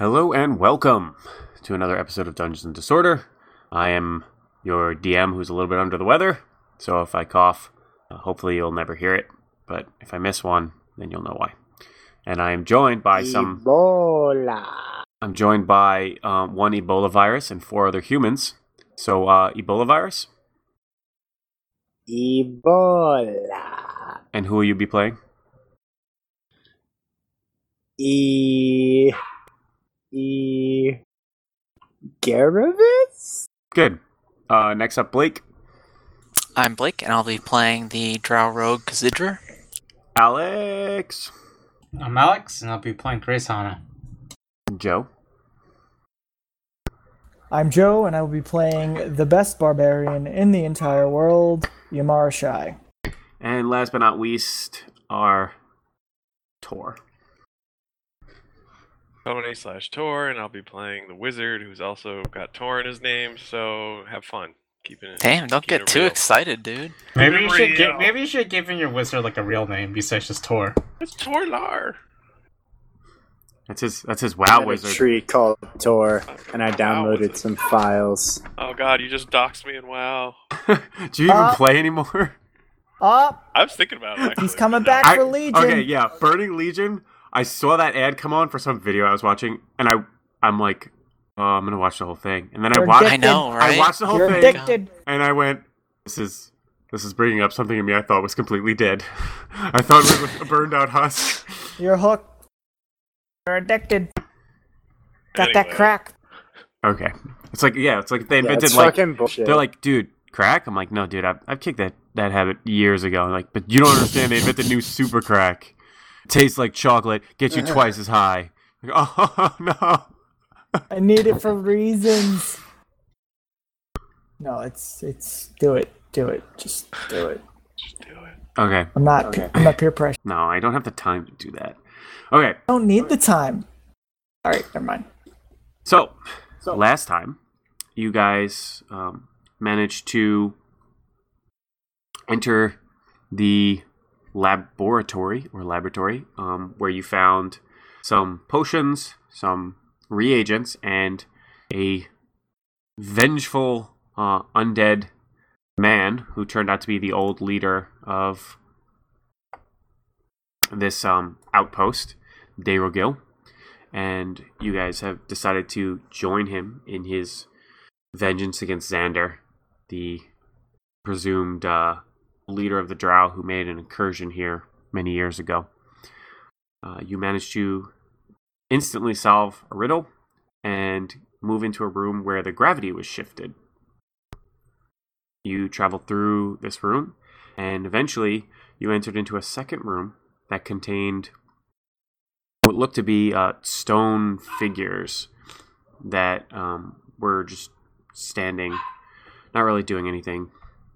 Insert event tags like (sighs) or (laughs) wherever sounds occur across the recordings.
Hello and welcome to another episode of Dungeons and Disorder. I am your DM who's a little bit under the weather, so if I cough, uh, hopefully you'll never hear it, but if I miss one, then you'll know why. And I am joined by some Ebola. I'm joined by um, one Ebola virus and four other humans. So uh Ebola virus, Ebola. and who will you be playing? E. E. Garavitz? Good. Uh next up Blake, I'm Blake, and I'll be playing the Drow Rogue Kazidra. Alex, I'm Alex, and I'll be playing Grace Hana. Joe, I'm Joe, and I will be playing the best barbarian in the entire world, Yamarashi. and last but not least our Tor. Tony slash Tor, and I'll be playing the wizard who's also got Tor in his name. So have fun keeping it. Damn, don't keeping get it too real. excited, dude. Maybe you should give, uh, maybe you should give him your wizard like a real name besides just Tor. It's Torlar. That's his that's his I wow had wizard. a tree called Tor, uh, and I downloaded some files. Oh God, you just doxed me in WoW. (laughs) Do you even Uh, play anymore? Up! I was thinking about it. Actually. He's coming back I- for Legion. Okay, yeah, Burning Legion. I saw that ad come on for some video I was watching, and I I'm like, oh, I'm gonna watch the whole thing, and then I You're watched I know, right? I watched the whole You're thing, addicted. and I went, this is this is bringing up something in me I thought was completely dead. (laughs) I thought it was a burned out husk. You're hooked. You're addicted. Got that crack. Okay, it's like yeah, it's like they invented it's like bullshit. they're like, dude, crack. I'm like, no, dude, I've I've kicked that that habit years ago. I'm like, but you don't understand. They invented new super crack. Tastes like chocolate, gets you (laughs) twice as high. Like, (laughs) oh no. I need it for reasons. No, it's it's do it, do it, just do it. Just do it. Okay. I'm not Okay. I'm not peer pressure. No, I don't have the time to do that. Okay, I don't need the time. All right, never mind. so, last time you guys um, managed to enter the laboratory or laboratory um, where you found some potions, some reagents, and a vengeful uh, undead man who turned out to be the old leader of this um, outpost, Dayrogil. And you guys have decided to join him in his vengeance against Xander, the presumed uh, leader of the Drow who made an incursion here many years ago. Uh, you managed to instantly solve a riddle and move into a room where the gravity was shifted. You traveled through this room, and eventually you entered into a second room that contained what looked to be uh, stone figures that um, were just standing, not really doing anything.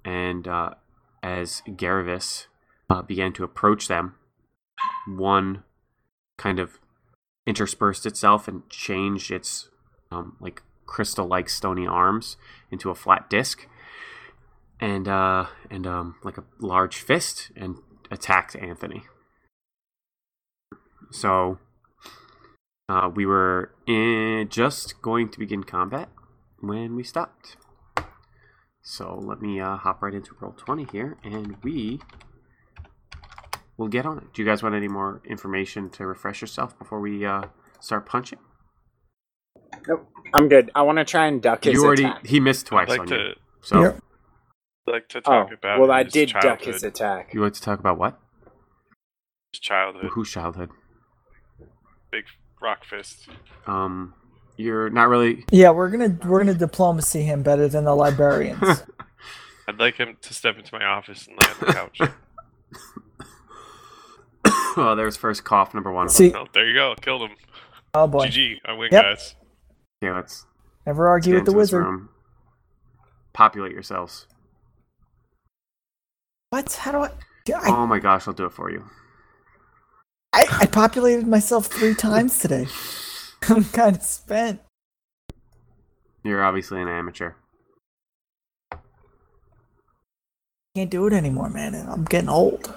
And uh, as Garavis uh, began to approach them, one kind of interspersed itself and changed its um, like crystal-like stony arms into a flat disc, and uh, and um, like a large fist, and attacked Anthony. So uh, we were in, just going to begin combat when we stopped. So let me uh, hop right into Roll20 here, and we will get on it. Do you guys want any more information to refresh yourself before we uh, start punching? Nope, I'm good. I want to try and duck his you already attack. he missed twice like on to you. So You're- like to Oh, talk about. well, I his did duck his attack. you like to talk about what? His childhood, Whose childhood? big rock fist. Um, you're not really. Yeah, we're gonna we're gonna diplomacy him better than the librarians. (laughs) I'd like him to step into my office and lay on the couch. well, (coughs) oh, there's first cough number one. See, oh, there you go. Killed him. oh boy, GG. I win, Yep. guys. Okay, let's never argue get with the wizard. room. Populate yourselves. What? How do I? I, Oh my gosh, I'll do it for you. I, I populated myself three times today. (laughs) (laughs) I'm kind of spent. You're obviously an amateur. Can't do it anymore, man. I'm getting old.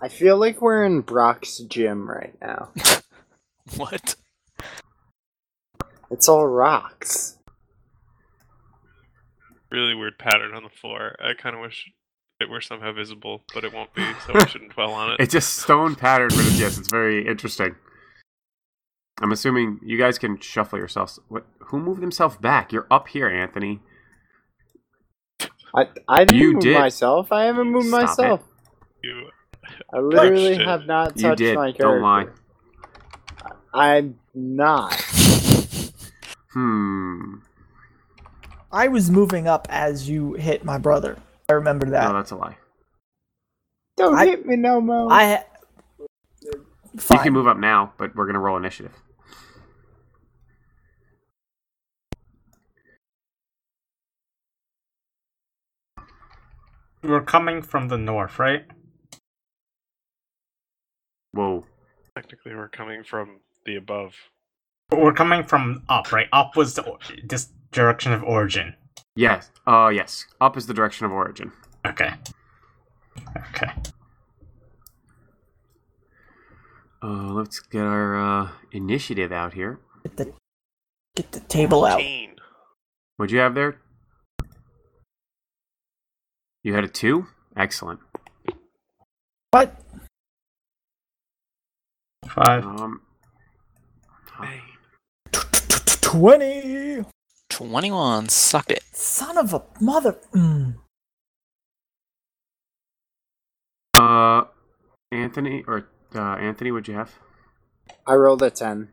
I feel like we're in Brock's gym right now. (laughs) What? It's all rocks. Really weird pattern on the floor. I kind of wish it were somehow visible, but it won't be, so we shouldn't dwell on it. (laughs) It's just stone pattern, but it's, yes, it's very interesting. I'm assuming you guys can shuffle yourselves. What? Who moved himself back? You're up here, Anthony. I I didn't You move did. myself. I haven't moved Stop myself. You, I literally Shit. have not You did. my Don't lie. I'm not. Hmm. I was moving up as you hit my brother. I remember that. No, that's a lie. Don't I- hit me no more. I ha- You can move up now, but we're gonna roll initiative. We're coming from the north, right? Whoa. technically, we're coming from the above. We're coming from up, right? Up was the or- this direction of origin. Yes. Uh, yes. Up is the direction of origin. Okay. Okay. Uh, let's get our uh, initiative out here. Get the, get the table out. 14. What'd you have there? You had a two. Excellent. What? Five. Um. Hey. 20! 21. Sucked it. Son of a mother. Mm. Uh, Anthony or uh, Anthony, what'd you have? I rolled a ten.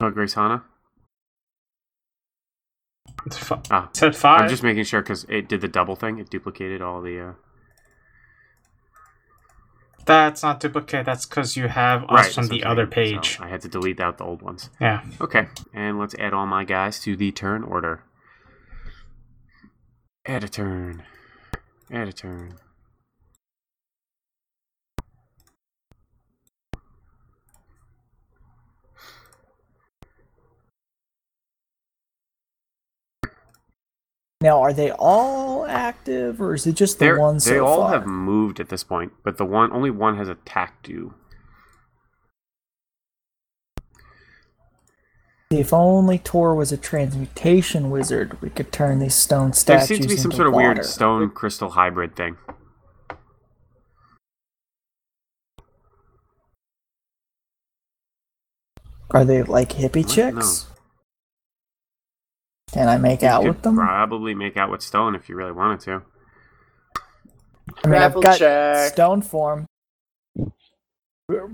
Oh, Grace Hana. It's fi- Ah, said five. I'm just making sure because it did the double thing. It duplicated all the. Uh... That's not duplicate. That's because you have us right from the other page. So I had to delete out the old ones. Yeah. Okay, and let's add all my guys to the turn order. Add a turn. Add a turn. Now, are they all active, or is it just the They're, one they all far? have moved at this point, but the one only one has attacked you. If only Tor was a transmutation wizard, we could turn these stone statues. There seems to be some sort of water. weird stone crystal hybrid thing. Are they like hippie chicks? Can I make out you with them? probably make out with stone if you really wanted to. I mean, I've got check. stone form.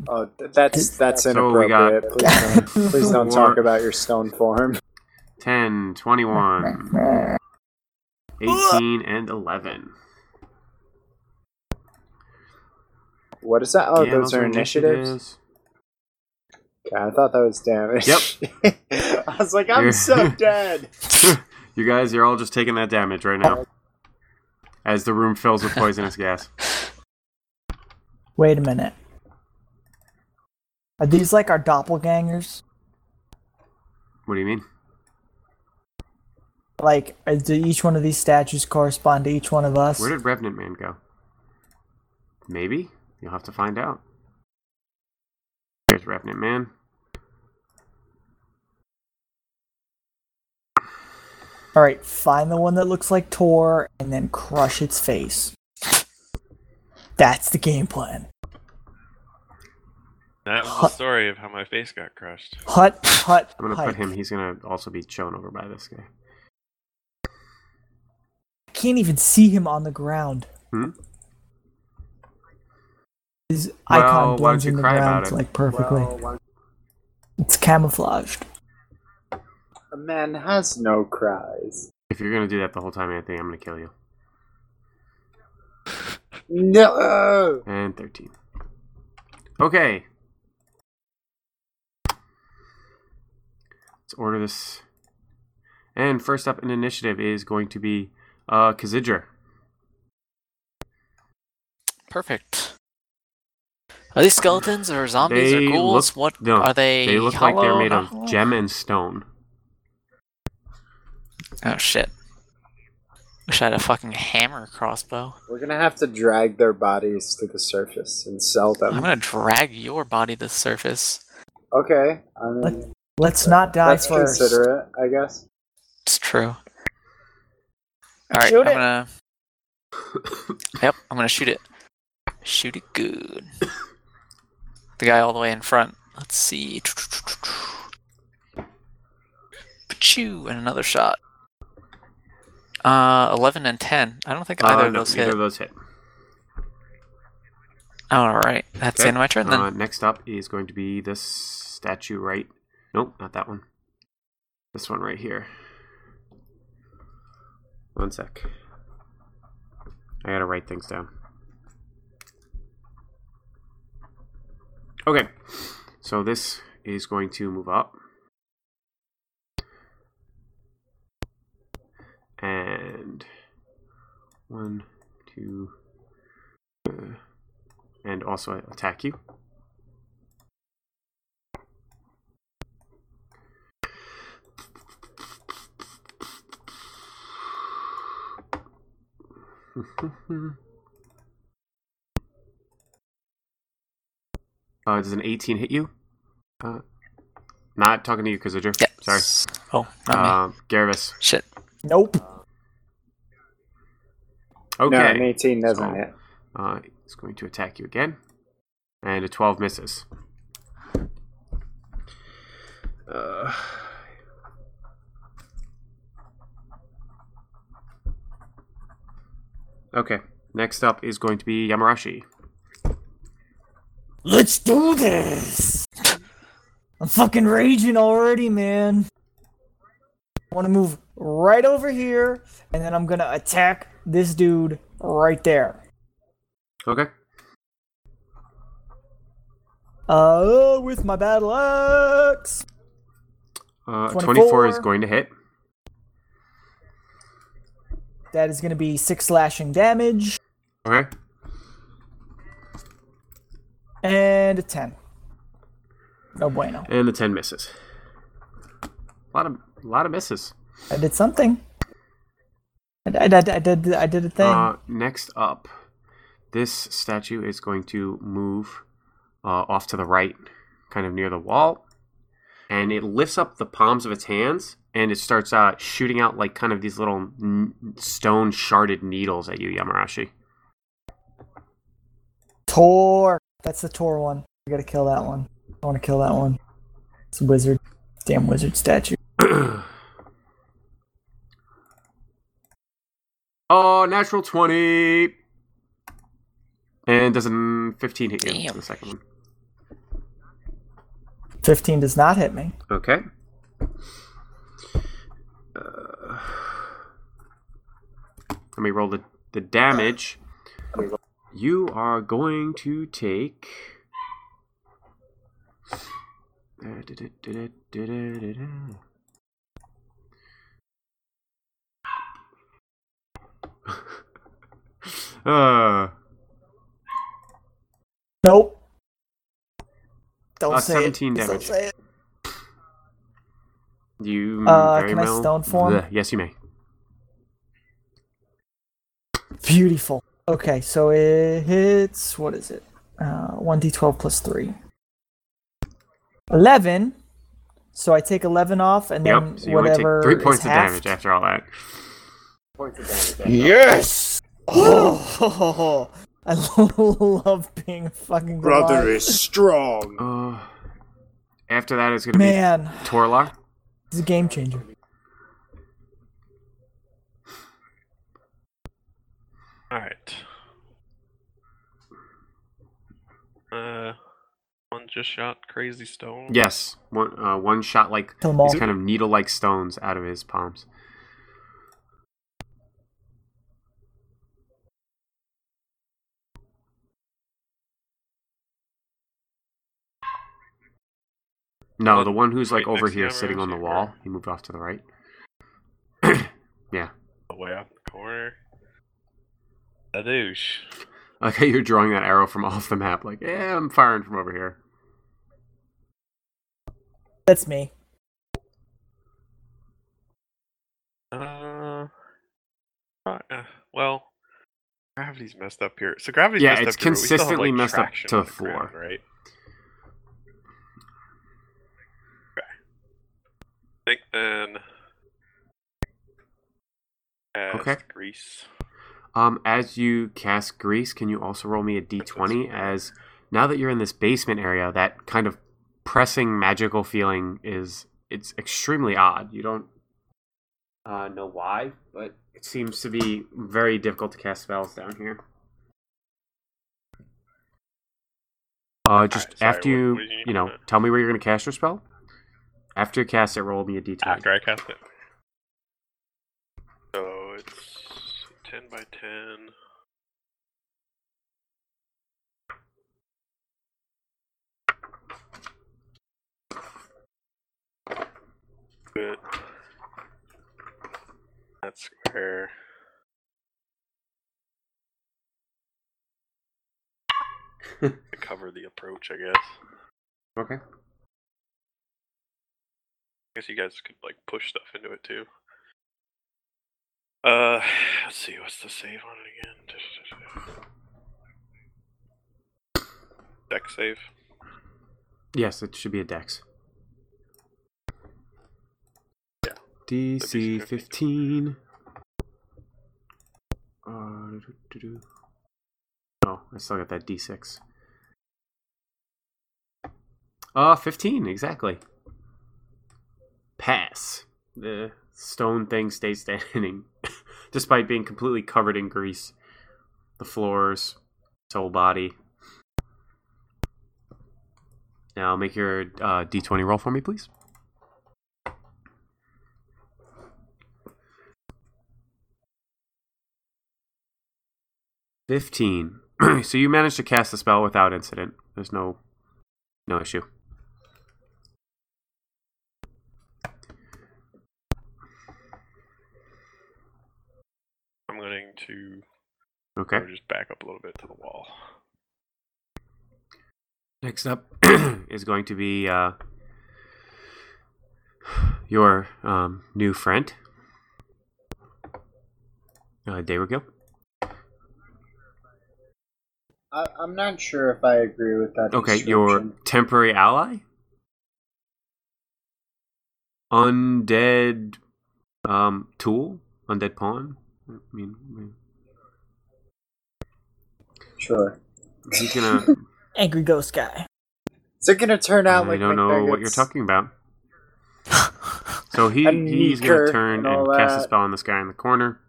Oh, that's that's So we got- inappropriate. Please don't, (laughs) please don't talk about your stone form. 10, 21, 18, and 11. What is that? Oh, Yeah, those, are initiatives. Okay, I thought that was damage. Yep. (laughs) I was like, I'm You're- so dead. (laughs) you guys, you're all just taking that damage right now. As the room fills with poisonous gas. Wait a minute. Are these like our doppelgangers? What do you mean? Like, uh, do each one of these statues correspond to each one of us? Where did Revenant Man go? Maybe? You'll have to find out. There's Revenant Man. All right, find the one that looks like Tor and then crush its face. That's the game plan. That was the story of how my face got crushed. Hut, hut, I'm gonna hike. put him, he's gonna also be shown over by this guy. I can't even see him on the ground. Hmm? His Well, icon why blends don't you in the cry ground like perfectly. Well, It's camouflaged. a man has no cries. If you're gonna do that the whole time, Anthony, I'm gonna kill you. No. And 13. Okay. Let's order this. And first up in initiative is going to be uh Kazidra. Perfect. Are these skeletons or zombies They or ghouls? look- what no, are they? They look like they're made of hollow? gem and stone. Oh shit! Wish I had a fucking hammer crossbow. We're gonna have to drag their bodies to the surface and sell them. I'm gonna drag your body to the surface. Okay. I mean, Let's not die Let's first. consider it, I guess. It's true. Alright, Shoot I'm it. gonna. (laughs) Yep, I'm gonna shoot it. Shoot it good. (laughs) The guy all the way in front. Let's see. Pachoo! And another shot. Uh, 11 and 10. I don't think either Uh, of no, those neither hit. of those hit. Alright, that's the end of my turn then. Uh, next up is going to be this statue right. Nope, not that one. This one right here. One sec. I gotta write things down. Okay, so this is going to move up. And one, two, uh, and also attack you. (laughs) uh, does an 18 hit you? Uh, not talking to you, Kazidra. Yeah. Sorry. Oh, not me. Uh, Garvis. Shit. Nope. Okay. No, an 18 doesn't So- hit. Uh, it's going to attack you again. And a 12 misses. Uh, okay. Next up is going to be Yamarashi. Let's do this. I'm fucking raging already, man. I want to move right over here, and then I'm gonna attack this dude right there. Okay. Uh, with my battle axe. Uh, 24 is going to hit. That is gonna be six slashing damage Okay. And a ten. No bueno. And the 10 misses. A lot of, a lot of misses. I did something. I, I, I, I did. I did a thing. Uh, next up, this statue is going to move uh, off to the right, kind of near the wall, and it lifts up the palms of its hands and it starts uh, shooting out like kind of these little n- stone sharded needles at you, Yamarashi. Tor. That's the Tor one. I gotta kill that one. I want to kill that one. It's a wizard. Damn wizard statue. (clears throat) oh, natural twenty, and does a fifteen hit you? Damn. The second one. Fifteen does not hit me. Okay. Uh, let me roll the, the damage. You are going to take. (laughs) Uh, Nope. Don't Uh, say 17 it. Damage. Say it. you Uh, very can I stone form? Yes, you may. Beautiful. Okay, so it hits. What is it? Uh, one d12 plus three. Eleven. So I take eleven off, and then Yep. So you take whatever three is points of halved. damage after all that. Points of damage. Yes! Oh, (laughs) I love being a fucking Brother Goliath. is strong. Uh, after it's going to be Man, Torlar. it's a game changer. Alright. Uh, one just shot crazy stone. Yes, one uh, one shot like Kill 'em all. these kind of needle-like stones out of his palms. No, the one who's like Right over here sitting on the or- wall. He moved off to the right. (coughs) yeah. Way out the corner. A douche. Okay, you're drawing that arrow from (laughs) off the map, like, yeah, I'm firing from over here. That's me. Uh, uh well, gravity's messed up here. So gravity's yeah, it's consistently have, like, messed up to the floor, ground, right? Okay. I think then. Okay. Grease. Um, as you cast grease, can you also roll me a d20? As now that you're in this basement area, that kind of pressing magical feeling is it's extremely odd. You don't uh, know why, but it seems to be very difficult to cast spells down here. Uh, just Alright, sorry, after what- you, what did you you know, it? tell me where you're going to cast your spell. After you cast it, roll me a d20. After I cast it. So it's 10 by 10. Good. That's square. (laughs) to cover the approach, I guess. Okay. I guess you guys could like push stuff into it too. Uh, (sighs) let's see. What's the save on it again? Dex save. Yes, it should be a dex. Yeah. DC 15. Uh, do-do-do-do. oh, I still got that D6. Uh, 15, exactly. Pass. The stone thing stays (laughs) standing, despite being completely covered in grease. The floors, its whole body. Now make your uh, d20 roll for me, please. Fifteen. (clears throat) so you managed to cast the spell without incident. There's no, no issue. I'm to Okay. just back up a little bit to the wall. Next up (clears throat) is going to be uh, your um, new friend, uh, Daywagil. I, I'm not sure if I agree with that. Okay, your temporary ally, undead um, tool, undead pawn. I mean, I mean, Sure. he's gonna. (laughs) Angry ghost guy. Is it gonna turn out I like don't know what you're talking about. (laughs) So he he's gonna turn and and, cast a spell on this guy in the corner.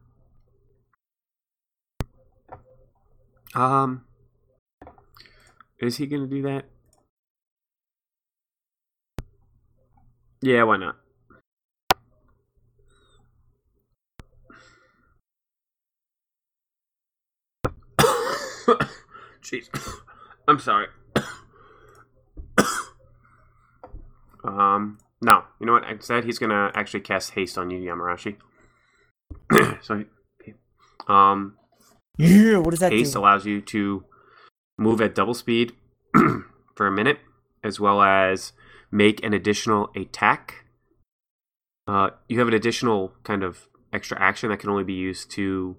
Um, is he gonna do that? Yeah, why not? (coughs) Jeez, (coughs) I'm sorry. (coughs) Um, no. You know what? Instead, he's gonna actually cast haste on you, Yamarashi. so, um, Yeah, what does that haste do? allows you to move at double speed for a minute, as well as make an additional attack. Uh, you have an additional kind of extra action that can only be used to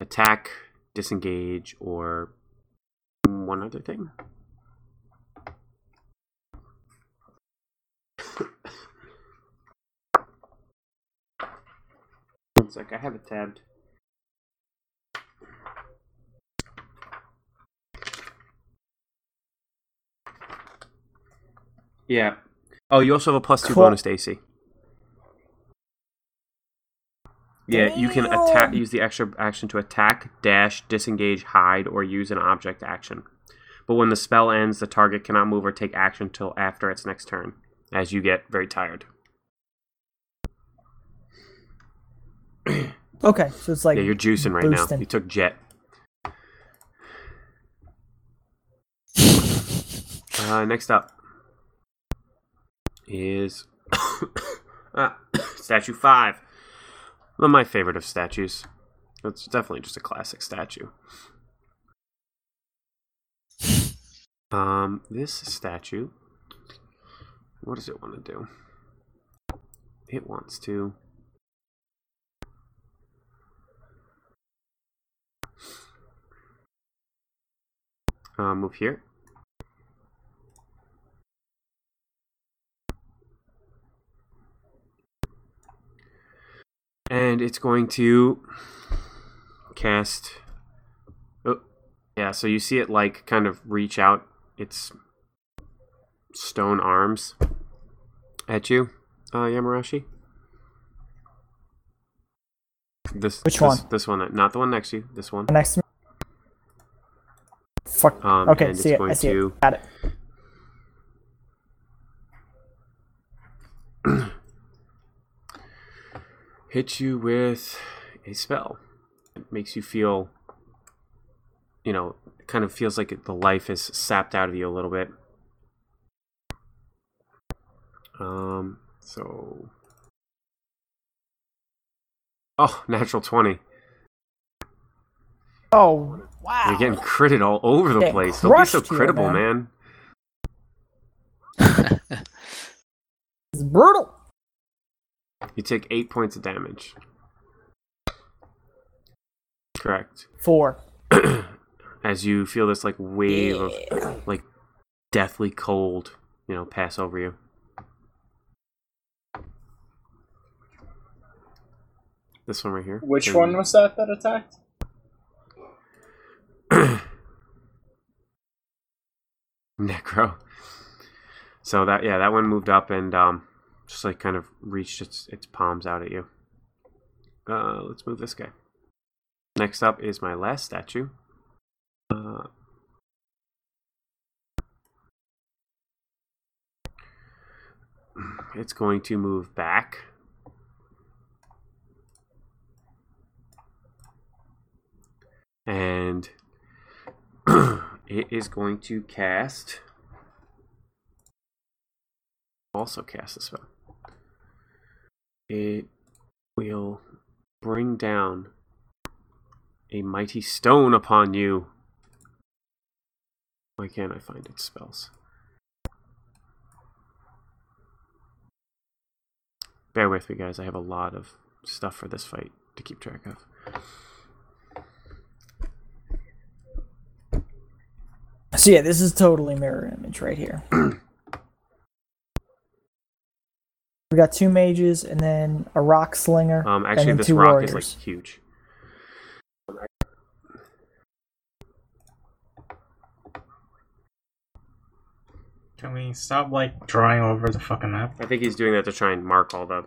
attack, disengage, or one other thing. (coughs) One sec, I have it tabbed. Yeah. Oh, you also have a plus two Cool. bonus to Yeah, you can attack. Use the extra action to attack, dash, disengage, hide, or use an object action. But when the spell ends, the target cannot move or take action until after its next turn, as you get very tired. (clears throat) Okay, so it's like yeah, you're juicing right now. You took jet. (laughs) Uh, next up is (coughs) (coughs) ah, (coughs) statue five. My favorite of statues. It's definitely just a classic statue. Um, this statue. What does it want to do? It wants to. Uh, move here. And it's going to cast. Oh, yeah. So you see it like kind of reach out its stone arms at you, uh, Yamarashi. This Which this, one? This one, not the one next to you. This one. Next to me. Fuck. Um, okay, see it's it. going I see to it. Got it. (clears throat) hit you with a spell. It makes you feel, you know, kind of feels like the life is sapped out of you a little bit. Um, so. Oh, natural 20. Oh wow. You're getting critted all over the Getting place. Don't be so crittable, man. man. It's brutal. You take eight points of damage. Correct. Four. (clears throat) As you feel this like wave of like deathly cold, you know, pass over you. This one right here. Which And- one was that that attacked? (clears throat) Necro. So that yeah, that one moved up and um just like kind of reached its its palms out at you. Uh let's move this guy. Next up is my last statue. Uh it's going to move back. And (clears throat) it is going to cast. Also cast a spell. It will bring down a mighty stone upon you. Why can't I find its spells? Bear with me, guys. I have a lot of stuff for this fight to keep track of. So yeah, this is totally mirror image right here. (clears throat) we got two mages and then a rock slinger. Um, and actually, then this two rock warriors. is like huge. Can we stop like drawing over the fucking map? I think he's doing that to try and mark all the.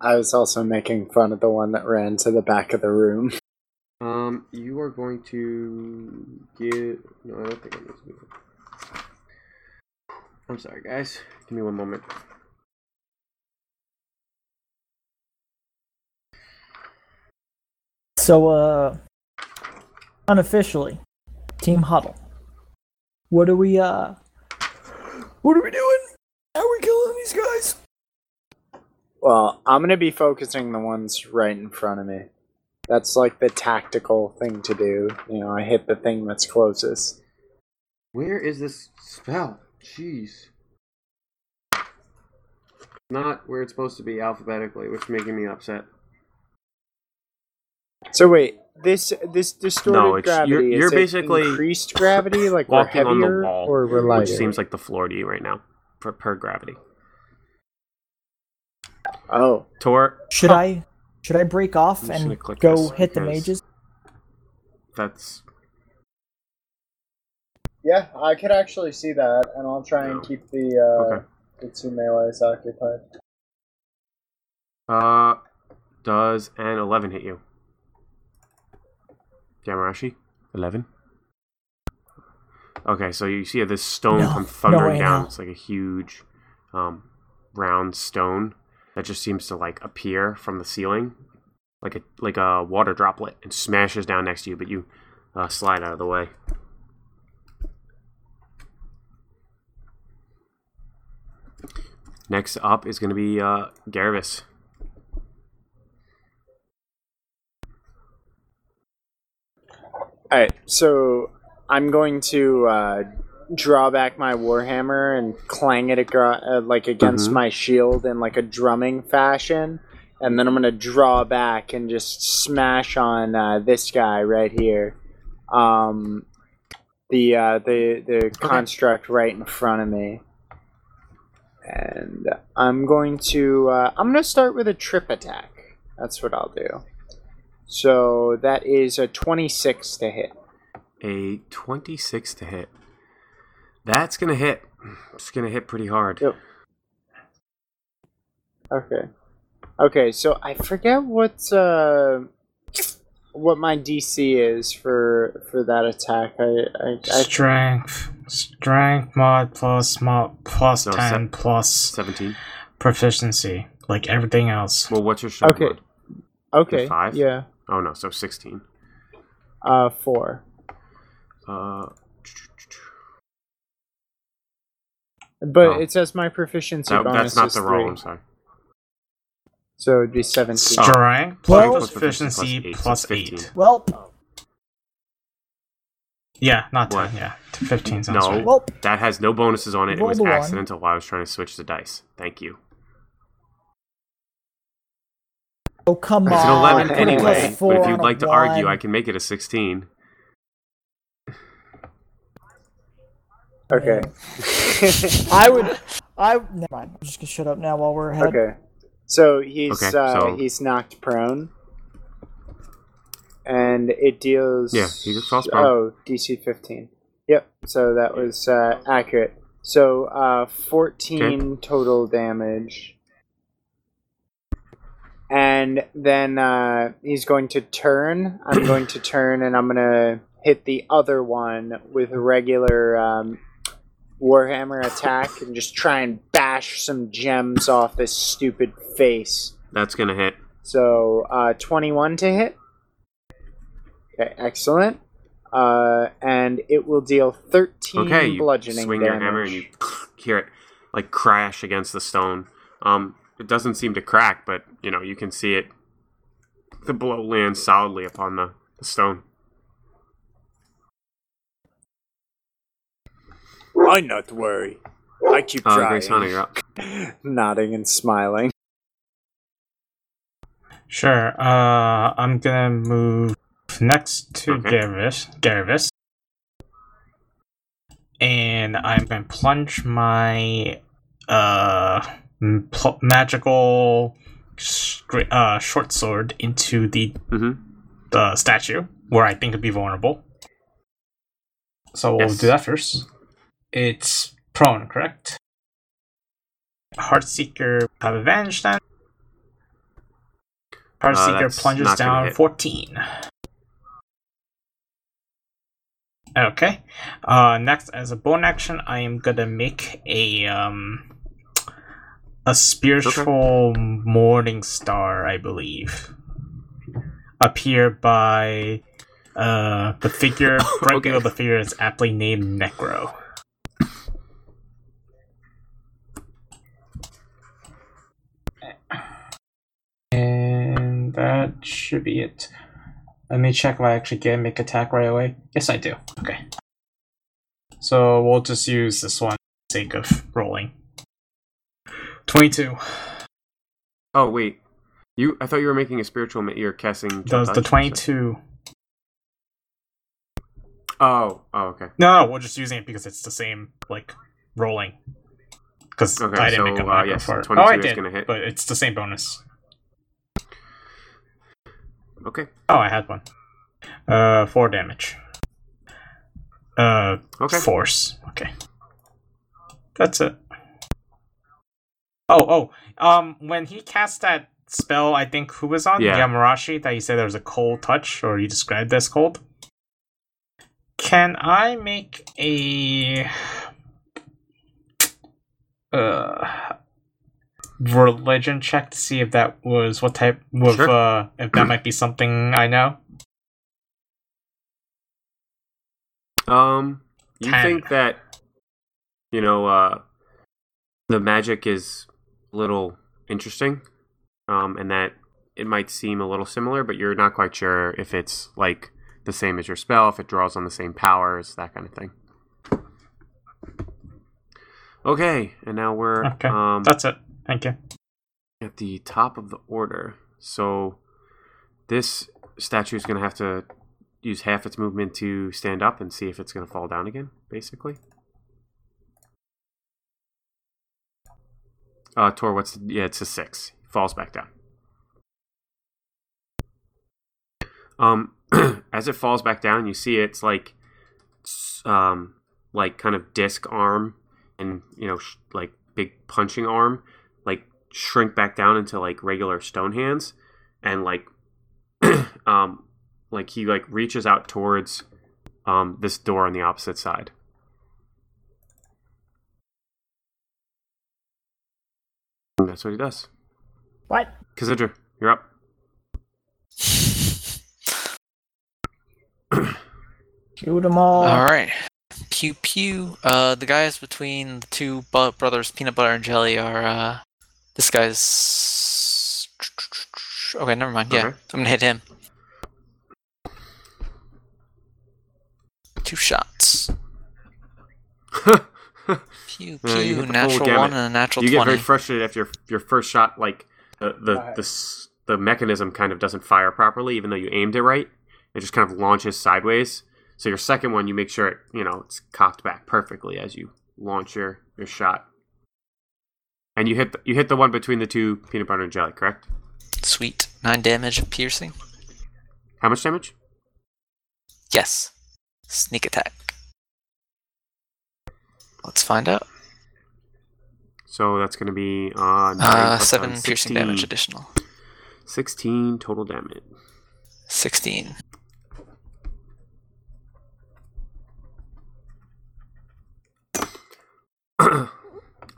I was also making fun of the one that ran to the back of the room. (laughs) Um, you are going to get. No, I don't think I need to move it. I'm sorry, guys. Give me one moment. So uh unofficially, team huddle. What are we uh what are we doing? How are we killing these guys? Well, I'm gonna be focusing the ones right in front of me. That's like the tactical thing to do. You know, I hit the thing that's closest. Where is this spell? Jeez. Not where it's supposed to be alphabetically, which is making me upset. So wait, this this distorted No, it's- gravity you're- you're is basically increased gravity, like we're Walking on the wall, or we're lighter. which seems like the floor to you right now, per, per gravity. oh, Tor, Should I should I break off I'm and go hit the mages? that's yeah, I could actually see that, and I'll try and keep the uh, Okay. the two melees occupied. Uh, does an 11 hit you? Yamarashi? 11? Okay, so you see this stone No, come thundering way, down. no. It's like a huge, um, round stone that just seems to like appear from the ceiling, like a like a water droplet, and smashes down next to you. But you uh, slide out of the way. Next up is going to be uh, Garvis. All right, so I'm going to uh, draw back my warhammer and clang it agro- uh, like against Mhm. my shield in like a drumming fashion, and then I'm gonna draw back and just smash on uh, this guy right here, um, the uh, the the construct right in front of me. And I'm going to uh, I'm going to start with a trip attack. That's what I'll do. So that is a 26 to hit. A 26 to hit. That's going to hit. It's going to hit pretty hard. Yep. Okay. Okay, so I forget what uh what my DC is for for that attack. I I, I Strength. Strength mod plus mod plus No, 10 se- plus 17. proficiency. Like everything else. Well, what's your strength Okay. mod? okay. five? Yeah. Oh, no, so 16. Uh 4. Uh, But Oh. it says my proficiency that, bonus that's not is the roll, 3. I'm sorry. So it'd be 17. Strength Well- plus proficiency Plus eight, plus it's 15. 8. Well, Yeah, not 10. What? Yeah, 15 sounds No. right. well, That has no bonuses on it. It was accidental while I was trying to switch the dice. Thank you. oh come It's on. an 11 Put anyway, but if you'd like to argue. I can make it a 16. Okay. (laughs) I would. I never mind. I'm just gonna shut up now while we're ahead. okay. So he's Okay, uh, so- he's knocked prone. And it deals Yeah, he just falls prone. Oh, DC 15. Yep. So that was uh, accurate. So uh 14 total damage. And then uh, he's going to turn. I'm (coughs) going to turn and I'm going to hit the other one with a regular um, Warhammer attack and just try and bash some gems off this stupid face. That's going to hit. So uh, 21 to hit. Okay, excellent. Uh, and it will deal 13 Okay, you bludgeoning swing damage. your hammer and you hear it like crash against the stone. Um, it doesn't seem to crack, but you know you can see it. The blow lands solidly upon the, the stone. Why not worry? I keep Uh, trying. Grace Hunter, you're up. (laughs) Nodding and smiling. Sure. Uh, I'm gonna move next to Okay. Garvis. Garvis. And I'm gonna plunge my uh pl- magical scr- uh short sword into the hmm the statue where I think it'd be vulnerable. So we'll Yes. do that first. It's prone, correct? Heartseeker have advantage then. Heartseeker that's plunges down 14. Okay. Uh, next, as a bone action, I am gonna make a um a spiritual morning star, I believe, appear by uh the figure (coughs) right Okay. below the figure is aptly named Necro. And that should be it. Let me check if I actually get make attack right away. Yes, I do. Okay. So we'll just use this one for the sake of rolling. 22. Oh wait, you? I thought you were making a spiritual. Ma- you're casting. Does the 22. Oh, oh, okay. No, we're just using it because it's the same, like, rolling. Because Okay, I didn't so, make a uh, yes, for it. 22 Oh, I is did, gonna hit. but it's the same bonus. Okay. Oh, I had one. Uh, 4 damage. Uh, Okay. force. Okay. That's it. Oh, oh. Um, when he cast that spell, I think who was on Yeah. Yamarashi that you said there was a cold touch, or you described as cold. Can I make a uh religion check to see if that was what type of Sure. uh if that might be (clears throat) something I know? Um, you Ten. think that you know uh, the magic is a little interesting, um, and that it might seem a little similar, but you're not quite sure if it's like the same as your spell, if it draws on the same powers, that kind of thing. Okay, and now we're Okay. um, That's it. Thank you. at the top of the order. So this statue is going to have to use half its movement to stand up and see if it's going to fall down again, basically. Uh, Tor, what's the, yeah? It's a six. Falls back down. Um, (clears throat) as it falls back down, you see it's like, um, like kind of disc arm and you know sh- like big punching arm, like shrink back down into like regular stone hands, and like, (clears throat) um, like he like reaches out towards, um, this door on the opposite side. And that's what he does. What? Kazidra, you're up. Shoot them all. All right. Pew pew. Uh, the guys between the two brothers, peanut butter and jelly, are uh, this guy's. Okay, never mind. Yeah, Okay. I'm gonna hit him. Two shots. (laughs) Pew Yeah, you pew. the natural one and a natural you get very frustrated after your your first shot. Like the the Alright. the, the mechanism kind of doesn't fire properly, even though you aimed it right. It just kind of launches sideways. So your second one, you make sure it you know it's cocked back perfectly as you launch your your shot. And you hit the, you hit the one between the two peanut butter and jelly, correct? Sweet. Nine damage of piercing. How much damage? Yes. Sneak attack. Let's find out. So that's going to be uh, Uh, seven nine, piercing 16. damage additional. Sixteen total damage. Sixteen. (clears throat)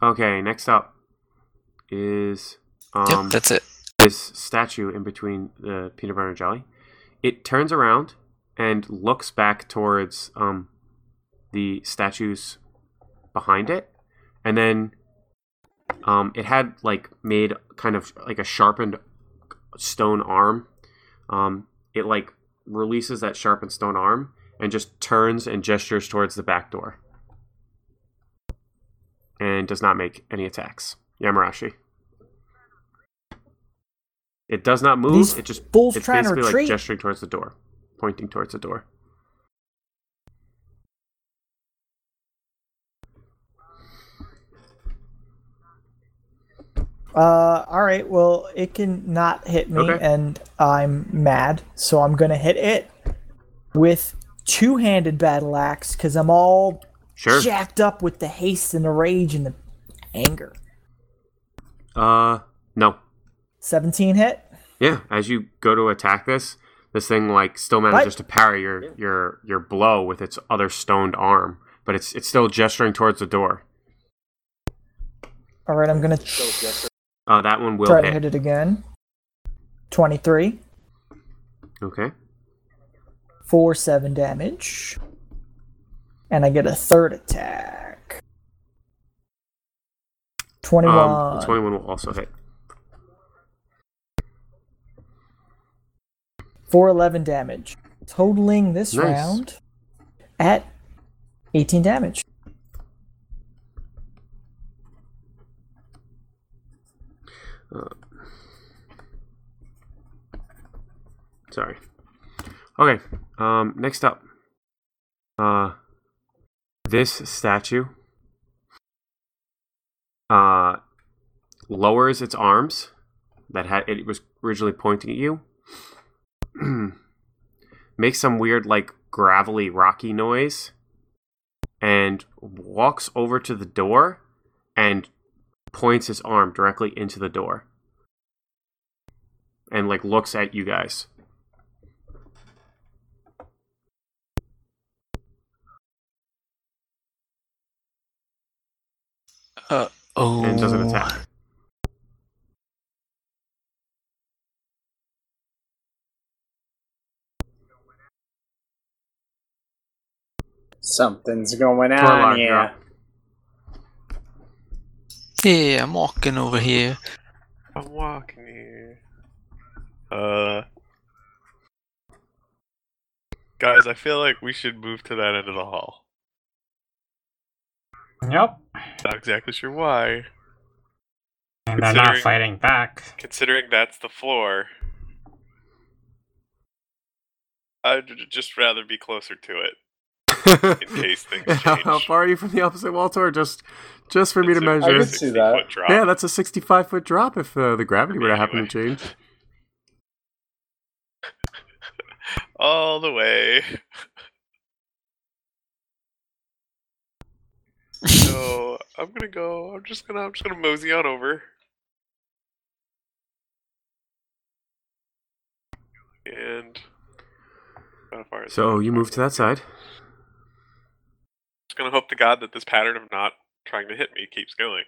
okay, next up is um, yep, that's it. this statue in between the peanut butter and jelly. It turns around and looks back towards um, the statues behind it, and then um, it had like made kind of like a sharpened stone arm. Um, it like releases that sharpened stone arm and just turns and gestures towards the back door, and does not make any attacks. Yamarashi. It does not move. These it just fools it's trying to basically like gesturing towards the door, pointing towards the door. Uh, all right. Well, it can not hit me, Okay. and I'm mad, so I'm gonna hit it with two-handed battle axe because I'm all Sure. jacked up with the haste and the rage and the anger. Uh, no. 17 hit. Yeah. As you go to attack this, this thing like still manages What? to parry your your your blow with its other stoned arm, but it's it's still gesturing towards the door. All right, I'm gonna Uh, that one will try to hit. hit it again. 23 Okay. Four seven damage, and I get a third attack. Twenty-one. Um, Twenty-one will also hit. For 11 damage, totaling this Nice. round at 18 damage. Sorry. Okay. Um, next up, uh, this statue uh lowers its arms that had it was originally pointing at you. (clears throat) Makes some weird like gravelly rocky noise and walks over to the door and points his arm directly into the door and like looks at you guys. Uh oh. and doesn't attack. Something's going on Torlog, here. up. Yeah, I'm walking over here. I'm walking here. Uh. Guys, I feel like we should move to that end of the hall. Yep. Not exactly sure why. And they're not fighting back. Considering that's the floor, I'd just rather be closer to it. (laughs) in case things change. how, how far are you from the opposite wall, Tor? Just, just for me to a I measure. could see that. drop. Yeah, that's a 65 foot drop if uh, the gravity were to happen to Anyway. change. (laughs) all the way. so I'm gonna go. I'm just gonna. I'm just gonna mosey on over. And how far is So that? you move to that side. Just gonna hope to God that this pattern of not trying to hit me keeps going.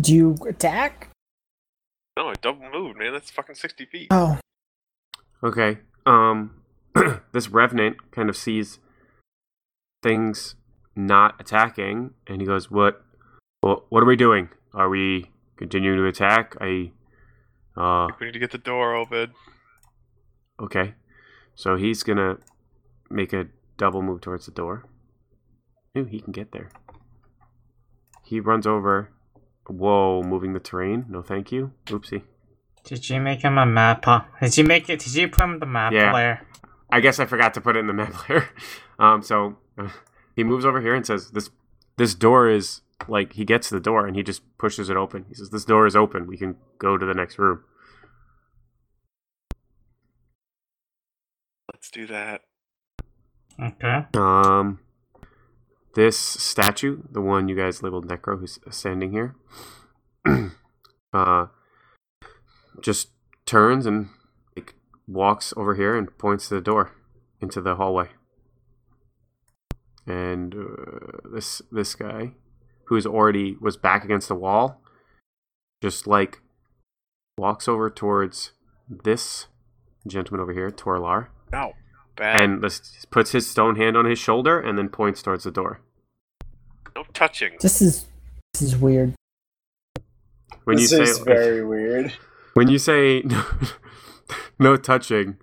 Do you attack? No, I double moved, man. That's fucking sixty feet. Oh, Okay. Um, (clears throat) this revenant kind of sees things not attacking, and he goes, "What? What? What are we doing? Are we continuing to attack? I, uh, We need to get the door open. okay." So he's gonna make a double move towards the door. Ooh, he can get there. He runs over. Whoa, moving the terrain. No, thank you. Oopsie. Did you make him a map? Huh? Did you make it? Did you put him the map Yeah. player? I guess I forgot to put it in the map layer. (laughs) Um, so uh, he moves over here and says, "This this door is like." He gets the door and he just pushes it open. He says, "This door is open. We can go to the next room." Let's do that. Okay. Um, this statue, the one you guys labeled Necro, who's standing here, (clears throat) uh, just turns and like walks over here and points to the door into the hallway. And uh, this this guy, who's already was back against the wall, just like walks over towards this gentleman over here, Torlar No, bad. and this, puts his stone hand on his shoulder and then points towards the door. no touching. this is this is weird. When this you is say very weird. (laughs) when you say no, (laughs) no touching,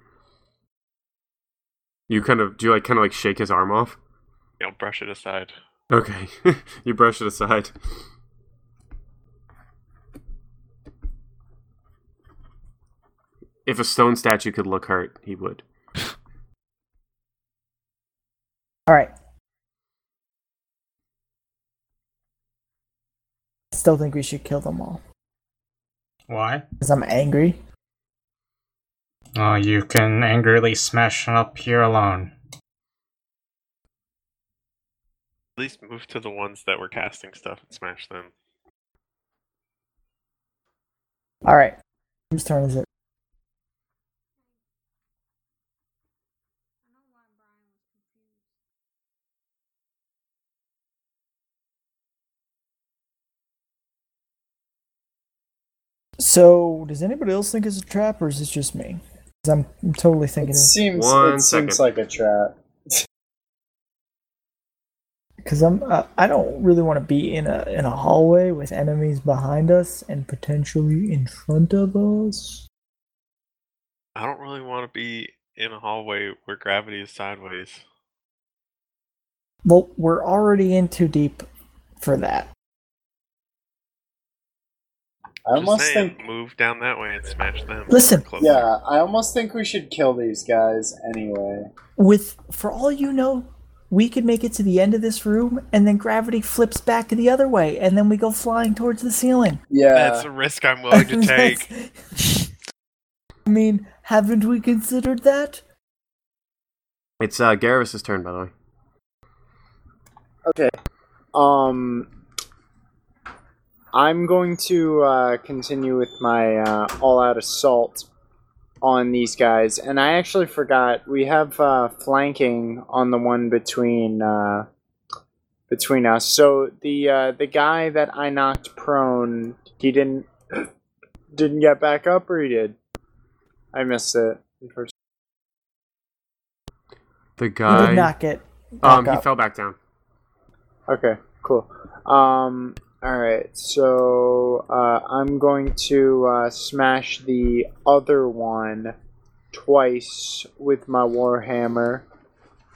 you kind of do you like kind of like shake his arm off. You know, brush it aside. Okay, (laughs) you brush it aside. If a stone statue could look hurt, he would. (laughs) All right. I still think we should kill them all Why? because I'm angry. Oh, you can angrily smash up here alone. At least move to the ones that were casting stuff and smash them. All right. Whose turn is it? So, does anybody else think it's a trap, or is it just me? I'm, I'm totally thinking It it. seems One it seems like a trap. (laughs) Because I'm, uh, I don't really want to be in a in a hallway with enemies behind us and potentially in front of us. I don't really want to be in a hallway where gravity is sideways. Well, we're already in too deep for that. I Just almost saying, think move down that way and smash them. Listen. Closer. yeah, I almost think we should kill these guys anyway. With for all you know, we could make it to the end of this room, and then gravity flips back the other way, and then we go flying towards the ceiling. Yeah. That's a risk I'm willing to (laughs) take. (laughs) I mean, haven't we considered that? It's uh, Garrus' turn, by the way. Okay. Um I'm going to uh, continue with my uh, all-out assault on these guys, and I actually forgot we have uh, flanking on the one between uh, between us. So the uh, the guy that I knocked prone, he didn't (coughs) didn't get back up, or he did. I missed it. First. The He guy. did not get. Back um, he fell back down. Okay, cool. Um, all right, so uh, I'm going to uh, smash the other one twice with my warhammer,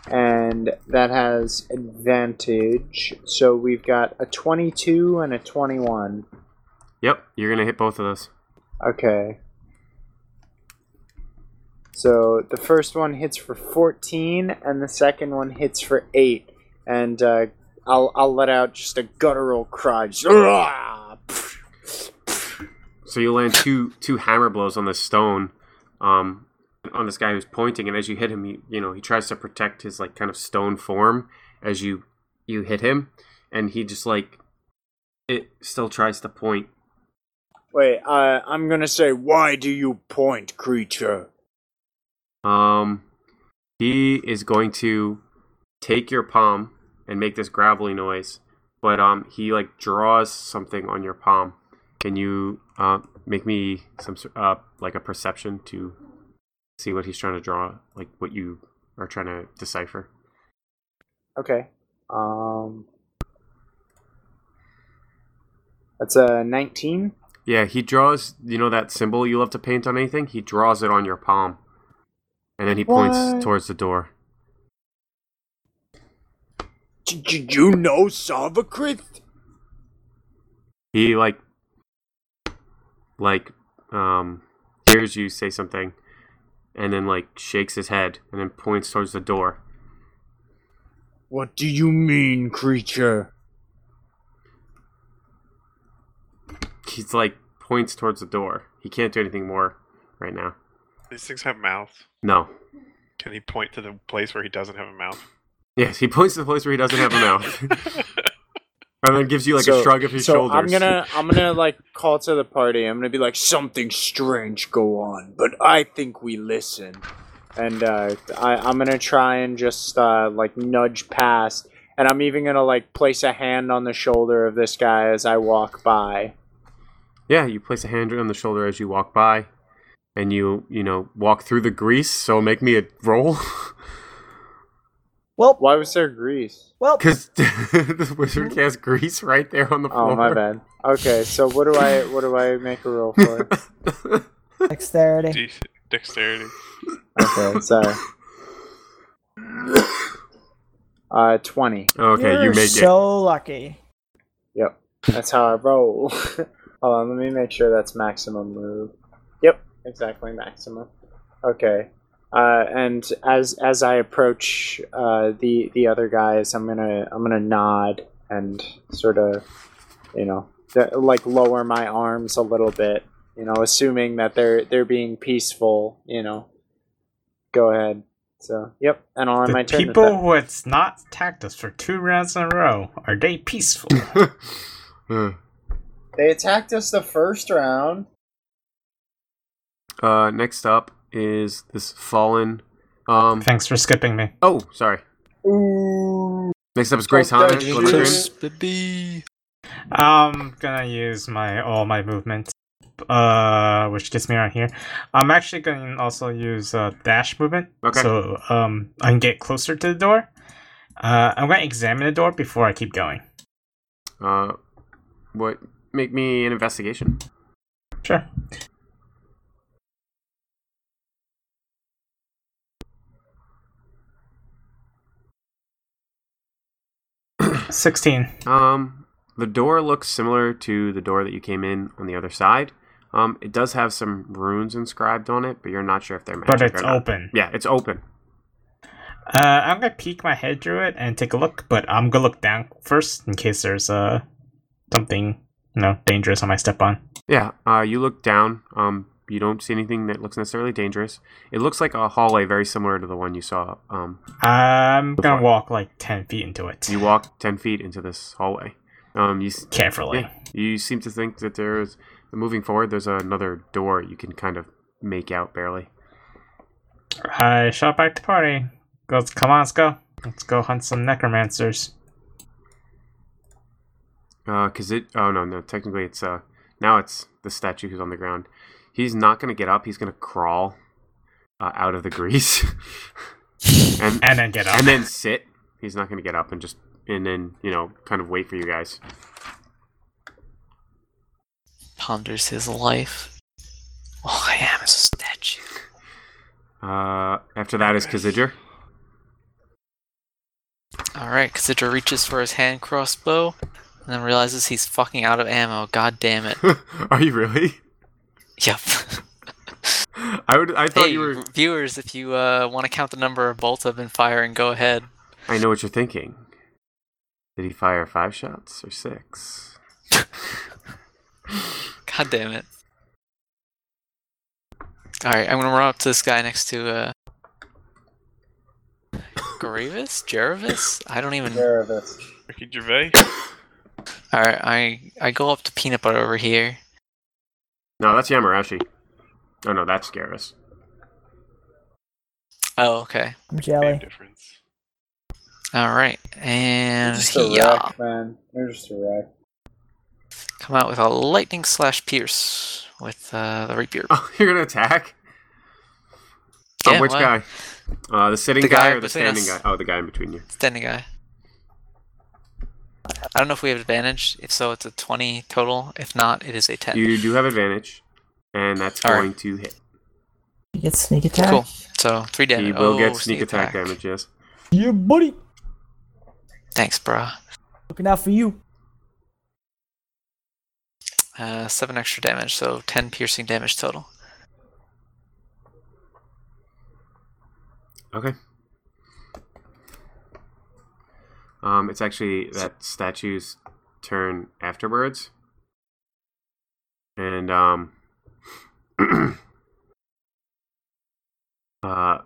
and that has advantage. So we've got a twenty-two and a twenty-one. Yep, you're gonna hit both of those. Okay. So the first one hits for 14, and the second one hits for 8. And uh, I'll, I'll let out just a guttural cry. (laughs) So you land two two hammer blows on the stone, um, on this guy who's pointing, and as you hit him, you, you know he tries to protect his like kind of stone form as you you hit him, and he just like it still tries to point. Wait, uh, I'm gonna say, why do you point, creature? Um, he is going to take your palm and make this gravelly noise, but um, he like draws something on your palm. Can you uh make me some uh like a perception to see what he's trying to draw, like what you are trying to decipher? Okay. Um. That's a 19. Yeah, he draws. You know that symbol you love to paint on anything? He draws it on your palm, and then he points towards the door. Did you know Savakrit? he like like um hears you say something and then like shakes his head and then points towards the door What do you mean, creature? he's like points towards the door he can't do anything more right now These things have mouths. no Can he point to the place where he doesn't have a mouth? Yes he points to the place where he doesn't have a mouth (laughs) and then gives you like a shrug of his so shoulders I'm gonna I'm gonna like call to the party. I'm gonna be like something strange go on, but I think we listen. And uh, I I'm gonna try and just uh, like nudge past, and I'm even gonna like place a hand on the shoulder of this guy as I walk by. yeah you place a hand on the shoulder as you walk by and you you know walk through the grease so make me a roll (laughs) Well, Why was there grease? well, because (laughs) the wizard has grease right there on the floor Oh my bad. Okay, so what do I what do I make a roll for? (laughs) dexterity. Dex- Dexterity. Okay, sorry. (coughs) Uh, twenty. Okay, You're you make it. so lucky. Yep, that's how I roll. (laughs) Hold on, let me make sure that's maximum move. Yep, exactly maximum. Okay. Uh, and as as I approach uh, the the other guys, I'm gonna I'm gonna nod and sort of, you know, th- like lower my arms a little bit. You know, assuming that they're they're being peaceful. You know, go ahead. So, yep, and I'll end my turn. with people who had not attacked us for two rounds in a row are they peaceful? Uh, (laughs) They attacked us the first round. uh, next up is this fallen. Um. Thanks for skipping me. Oh, sorry. Ooh. Next up is Grace Hana. that Glimmer is- Grin. baby. I'm gonna use my all my movement, uh, which gets me right here. I'm actually gonna also use uh, dash movement, Okay. so um, I can get closer to the door. Uh, I'm gonna examine the door before I keep going. Uh, what? Make me an investigation. Sure. Sixteen. Um, the door looks similar to the door that you came in on the other side. Um, it does have some runes inscribed on it, but you're not sure if they're magic But it's open. Yeah, it's open. Uh, I'm gonna peek my head through it and take a look, but I'm gonna look down first in case there's uh something you know dangerous I might step on. Yeah. Uh, you look down. Um, you don't see anything that looks necessarily dangerous. It looks like a hallway very similar to the one you saw. Um, I'm gonna walk like ten feet into it. you walk ten feet into this hallway. Um, you carefully. Yeah, you seem to think that there's moving forward. There's another door you can kind of make out barely. I shot back to party. Goes, come on, let's go. Let's go hunt some necromancers. Uh, cause it. Oh no, no. Technically, it's uh now it's the statue who's on the ground. He's not gonna get up. He's gonna crawl uh, out of the grease, (laughs) and And then get up. and then sit. He's not gonna get up and just and then you know kind of wait for you guys. Ponders his life. All I am is a statue. Uh, after that is Kazidra. All right, Kazidra reaches for his hand crossbow, and then realizes he's fucking out of ammo. God damn it. (laughs) Are you really? Yep. I would. I thought hey, you were. viewers, if you uh, want to count the number of bolts I've been firing, go ahead. I know what you're thinking. Did he fire five shots or six? (laughs) God damn it. Alright, I'm gonna run up to this guy next to, uh. Gravis? Jeravis? I don't even. Jarvis. Ricky Gervais. Alright, I I go up to Peanut Butter over here. No, that's Yamarashi. Oh no, that's Garrus. Oh, okay. I'm Name jelly. difference. Alright, and Just a yeah. wreck, man. You're just a wreck. Come out with a lightning slash pierce with uh, the rapier. (laughs) Oh, you're gonna attack? Oh, which why? guy? Uh, the sitting The guy, guy or the standing us. guy? Oh, the guy in between you. Standing guy. I don't know if we have advantage. If so, it's a 20 total. If not, it is a 10. You do have advantage, and that's All right. going to hit. You get sneak attack. Cool. So, 3 damage. He will oh, get sneak attack, damage. Yes. Yeah, buddy. Thanks, bruh. Looking out for you. Uh, 7 extra damage, so 10 piercing damage total. Okay. Um, it's actually that statue's turn afterwards, and um, (clears throat) uh,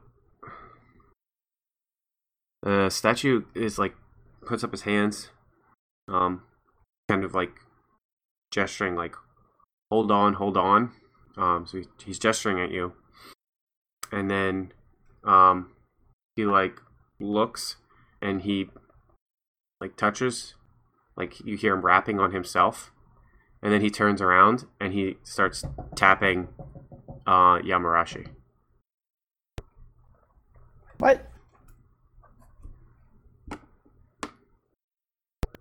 the statue is like puts up his hands, um, kind of like gesturing, like hold on, hold on. Um, so he, he's gesturing at you, and then um, he like looks and he like touches, like you hear him rapping on himself, and then he turns around and he starts tapping uh, Yamarashi. What?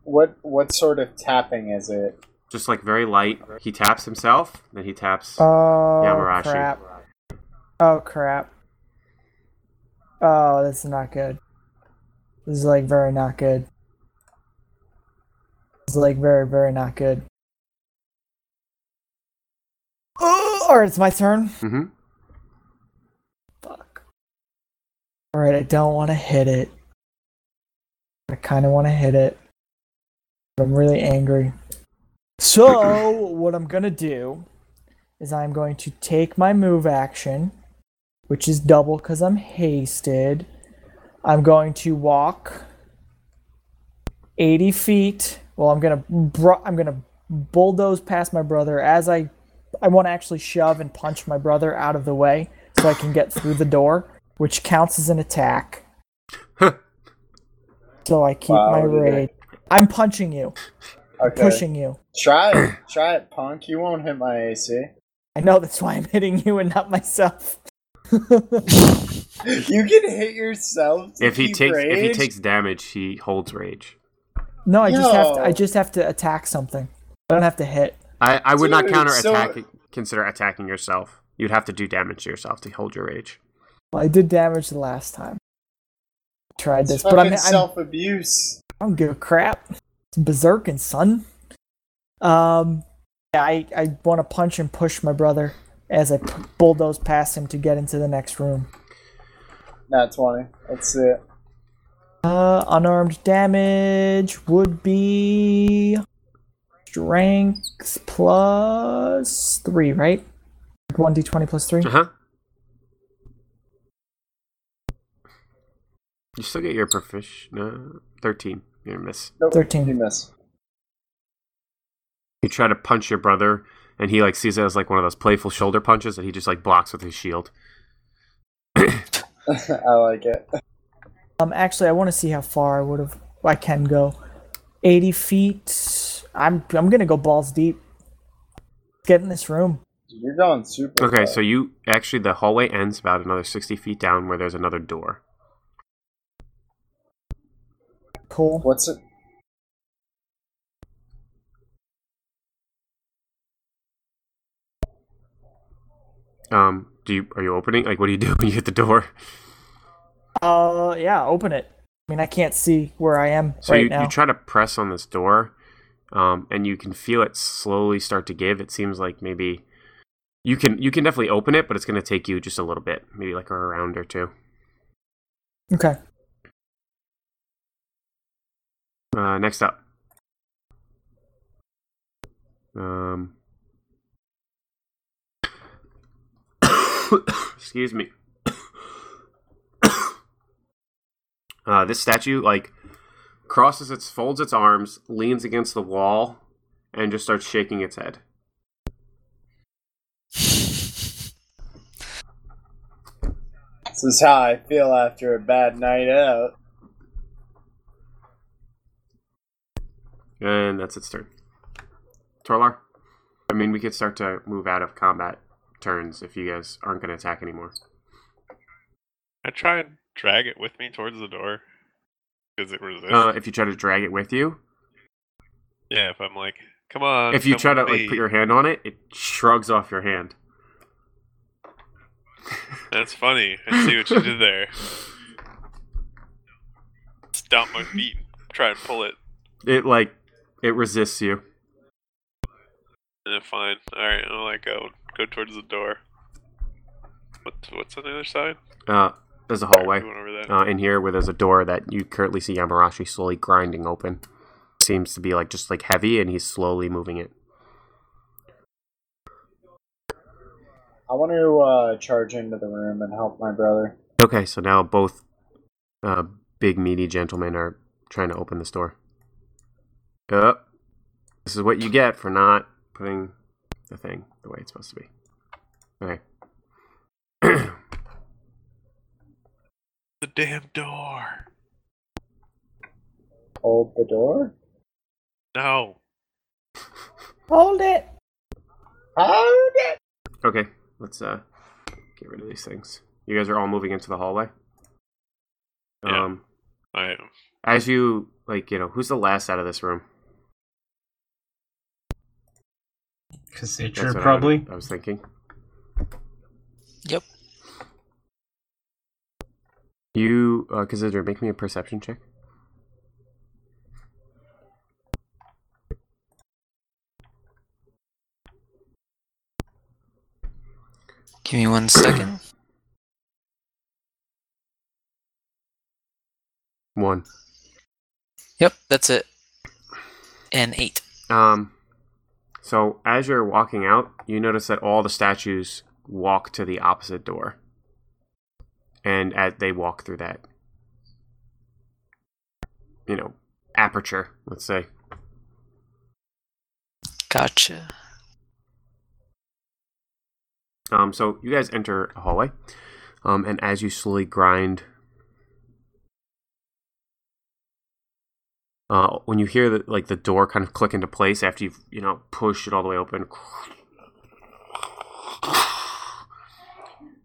What what sort of tapping is it? Just like very light. He taps himself, then he taps. Oh Yamarashi. crap! Oh crap! Oh, this is not good. This is like very not good. Like very very not good. Oh, all right, it's my turn. hmm Fuck. All right, I don't want to hit it. I kind of want to hit it. But I'm really angry. So, (clears throat) what I'm going to do is I'm going to take my move action, which is double because I'm hasted. I'm going to walk 80 feet. Well, I'm going to br- I'm going to bulldoze past my brother as I I want to actually shove and punch my brother out of the way so I can get through the door, which counts as an attack. so I keep Wow, my look at that. rage. I'm punching you, Okay. pushing you. Try it. Try it, punk. You won't hit my AC. I know that's why I'm hitting you and not myself. (laughs) You can hit yourself. To If he keep takes if he takes damage, he holds rage. No, I just have to, I just have to attack something. I don't have to hit. I, I would not Dude, counter so- attack consider attacking yourself. You'd have to do damage to yourself to hold your rage. Well, I did damage the last time. I Tried It's this, but I'm, fucking I'm self abuse. I don't give a crap. It's berserking, son. Um, yeah, I, I want to punch and push my brother as I p- bulldoze past him to get into the next room. Not 20. Let's see it. Uh, unarmed damage would be strength plus three, right? One d twenty plus three. Uh huh. You still get your proficient. Uh, Thirteen. You're gonna miss. Nope. 13. You miss. You try to punch your brother, and he like sees it as like one of those playful shoulder punches that he just like blocks with his shield. (laughs) I like it. Um, actually, I want to see how far I would have. I can go. Eighty feet. I'm I'm gonna go balls deep. Get in this room. You're going super. Okay, far. so you actually the hallway ends about another sixty feet down, where there's another door. Cool. What's it? Um, Do you are you opening? Like, what do you do (laughs) when you hit the door? Uh, yeah, open it. I mean, I can't see where I am So right you, now. you try to press on this door, um, and you can feel it slowly start to give. It seems like maybe you can you can definitely open it, but it's going to take you just a little bit, maybe like a round or two. okay. Uh, next up, um, (coughs) excuse me. Uh, this statue like crosses its folds its arms, leans against the wall, and just starts shaking its head. This is how I feel after a bad night out. And that's its turn. Torlar? I mean, we could start to move out of combat turns if you guys aren't going to attack anymore. I try and drag it with me towards the door. Does it resist? Uh, if you try to drag it with you, yeah, if I'm like, come on. if you try to like me." put your hand on it, it shrugs off your hand. That's funny. I see what you did (laughs) there. Stomp my feet. Try and pull it. It like it resists you. Eh, fine. Alright, I'll like go go towards the door. What's what's on the other side? Uh, there's a hallway Going over that. uh, in here where there's a door that you currently see Yamarashi slowly grinding open. Seems to be like just like heavy, and he's slowly moving it. I want to uh, charge into the room and help my brother. Okay, so now both uh, big meaty gentlemen are trying to open this door. Uh, this is what you get for not putting the thing the way it's supposed to be. Okay. (clears throat) The damn door. Hold the door. No. Hold it. Hold it. okay, let's uh get rid of these things. You guys are all moving into the hallway. Yeah. Um, I am. as you like, you know, who's the last out of this room? Cassature, That's what I- probably. I was thinking. Yep. You, uh, consider make me a perception check. Give me one second. (clears throat) One. Yep, that's it. And eight. Um, so as you're walking out, you notice that all the statues walk to the opposite door, and as they walk through that, you know, aperture, let's say. Gotcha. Um, so you guys enter a hallway, um, and as you slowly grind, uh, when you hear the like the door kind of click into place after you've you know pushed it all the way open,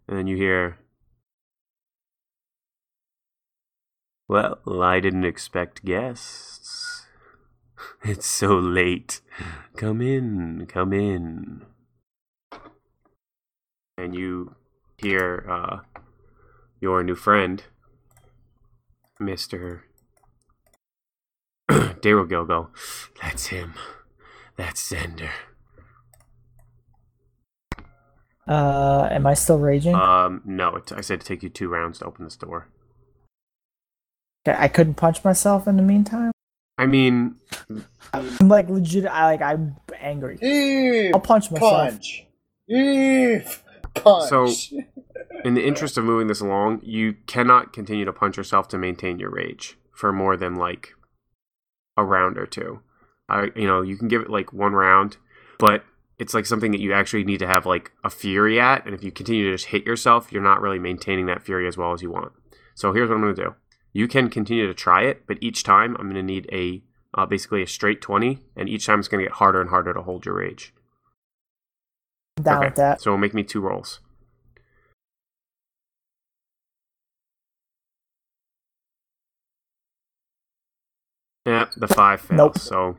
and then you hear, "Well, I didn't expect guests. (laughs) It's so late. Come in, come in." and you hear uh, your new friend, Mister (clears throat) Daryl go, "That's him. That's Zender." Uh, am I still raging? Um, no, it, I said to take you two rounds to open this door. Okay, I couldn't punch myself in the meantime. I mean, I'm like legit. I like. I'm angry. Eve. I'll punch myself. Punch. Eve. Punch. So- in the interest of moving this along, you cannot continue to punch yourself to maintain your rage for more than like a round or two. I, you know, you can give it like one round, but it's like something that you actually need to have like a fury at, and if you continue to just hit yourself, you're not really maintaining that fury as well as you want. So here's what I'm going to do: you can continue to try it, but each time I'm going to need a uh, basically a straight twenty, and each time it's going to get harder and harder to hold your rage. Down okay, with that. so make me two rolls. Yeah, the five fails. Nope. So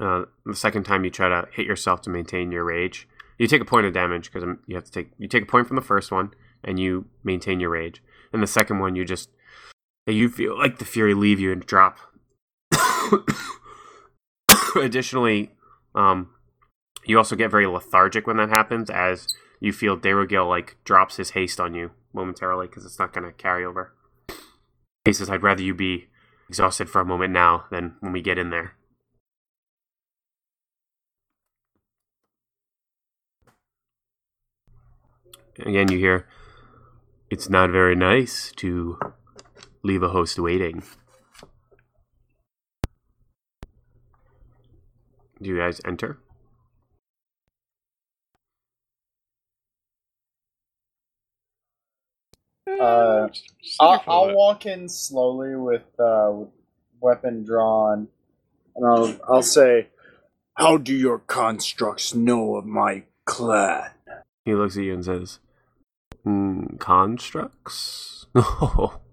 uh, the second time you try to hit yourself to maintain your rage, you take a point of damage because you have to take you take a point from the first one and you maintain your rage. And the second one, you just you feel like the fury leave you and drop. (coughs) Additionally, um, you also get very lethargic when that happens, as you feel Derogil like drops his haste on you momentarily because it's not going to carry over. He says, "I'd rather you be exhausted for a moment now than when we get in there." Again, you hear, "It's not very nice to leave a host waiting." Do you guys enter? Uh, I'll, I'll walk in slowly with uh, with weapon drawn, and I'll I'll say, "How do your constructs know of my clan?" He looks at you and says, mm, "Constructs? (laughs)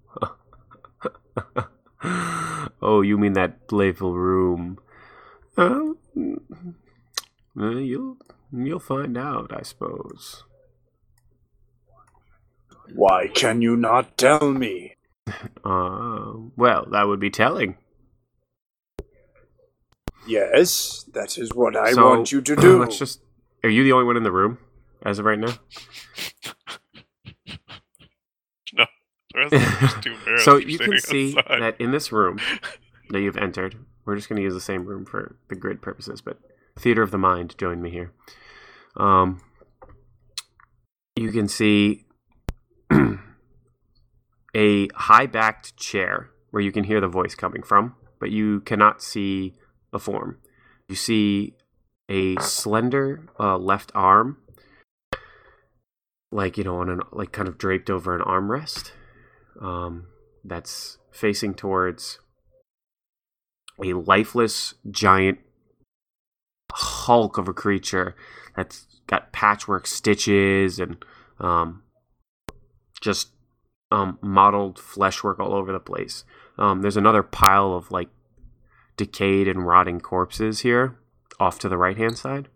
(laughs) oh, you mean that playful room? Uh, you'll you'll find out, I suppose." Why can you not tell me? (laughs) Uh, well, that would be telling. Yes, that is what I So, want you to do. (clears throat) Let's just. Are you the only one in the room as of right now? (laughs) The rest of them are just two bears (laughs) so you can see outside. that in this room (laughs) that you've entered, we're just going to use the same room for the grid purposes, but Theater of the Mind joined me here. Um, you can see (clears throat) a high-backed chair where you can hear the voice coming from, but you cannot see a form. You see a slender uh, left arm, like you know, on an like kind of draped over an armrest um, that's facing towards a lifeless giant hulk of a creature that's got patchwork stitches and um, just um, mottled fleshwork all over the place. Um, there's another pile of like decayed and rotting corpses here off to the right hand side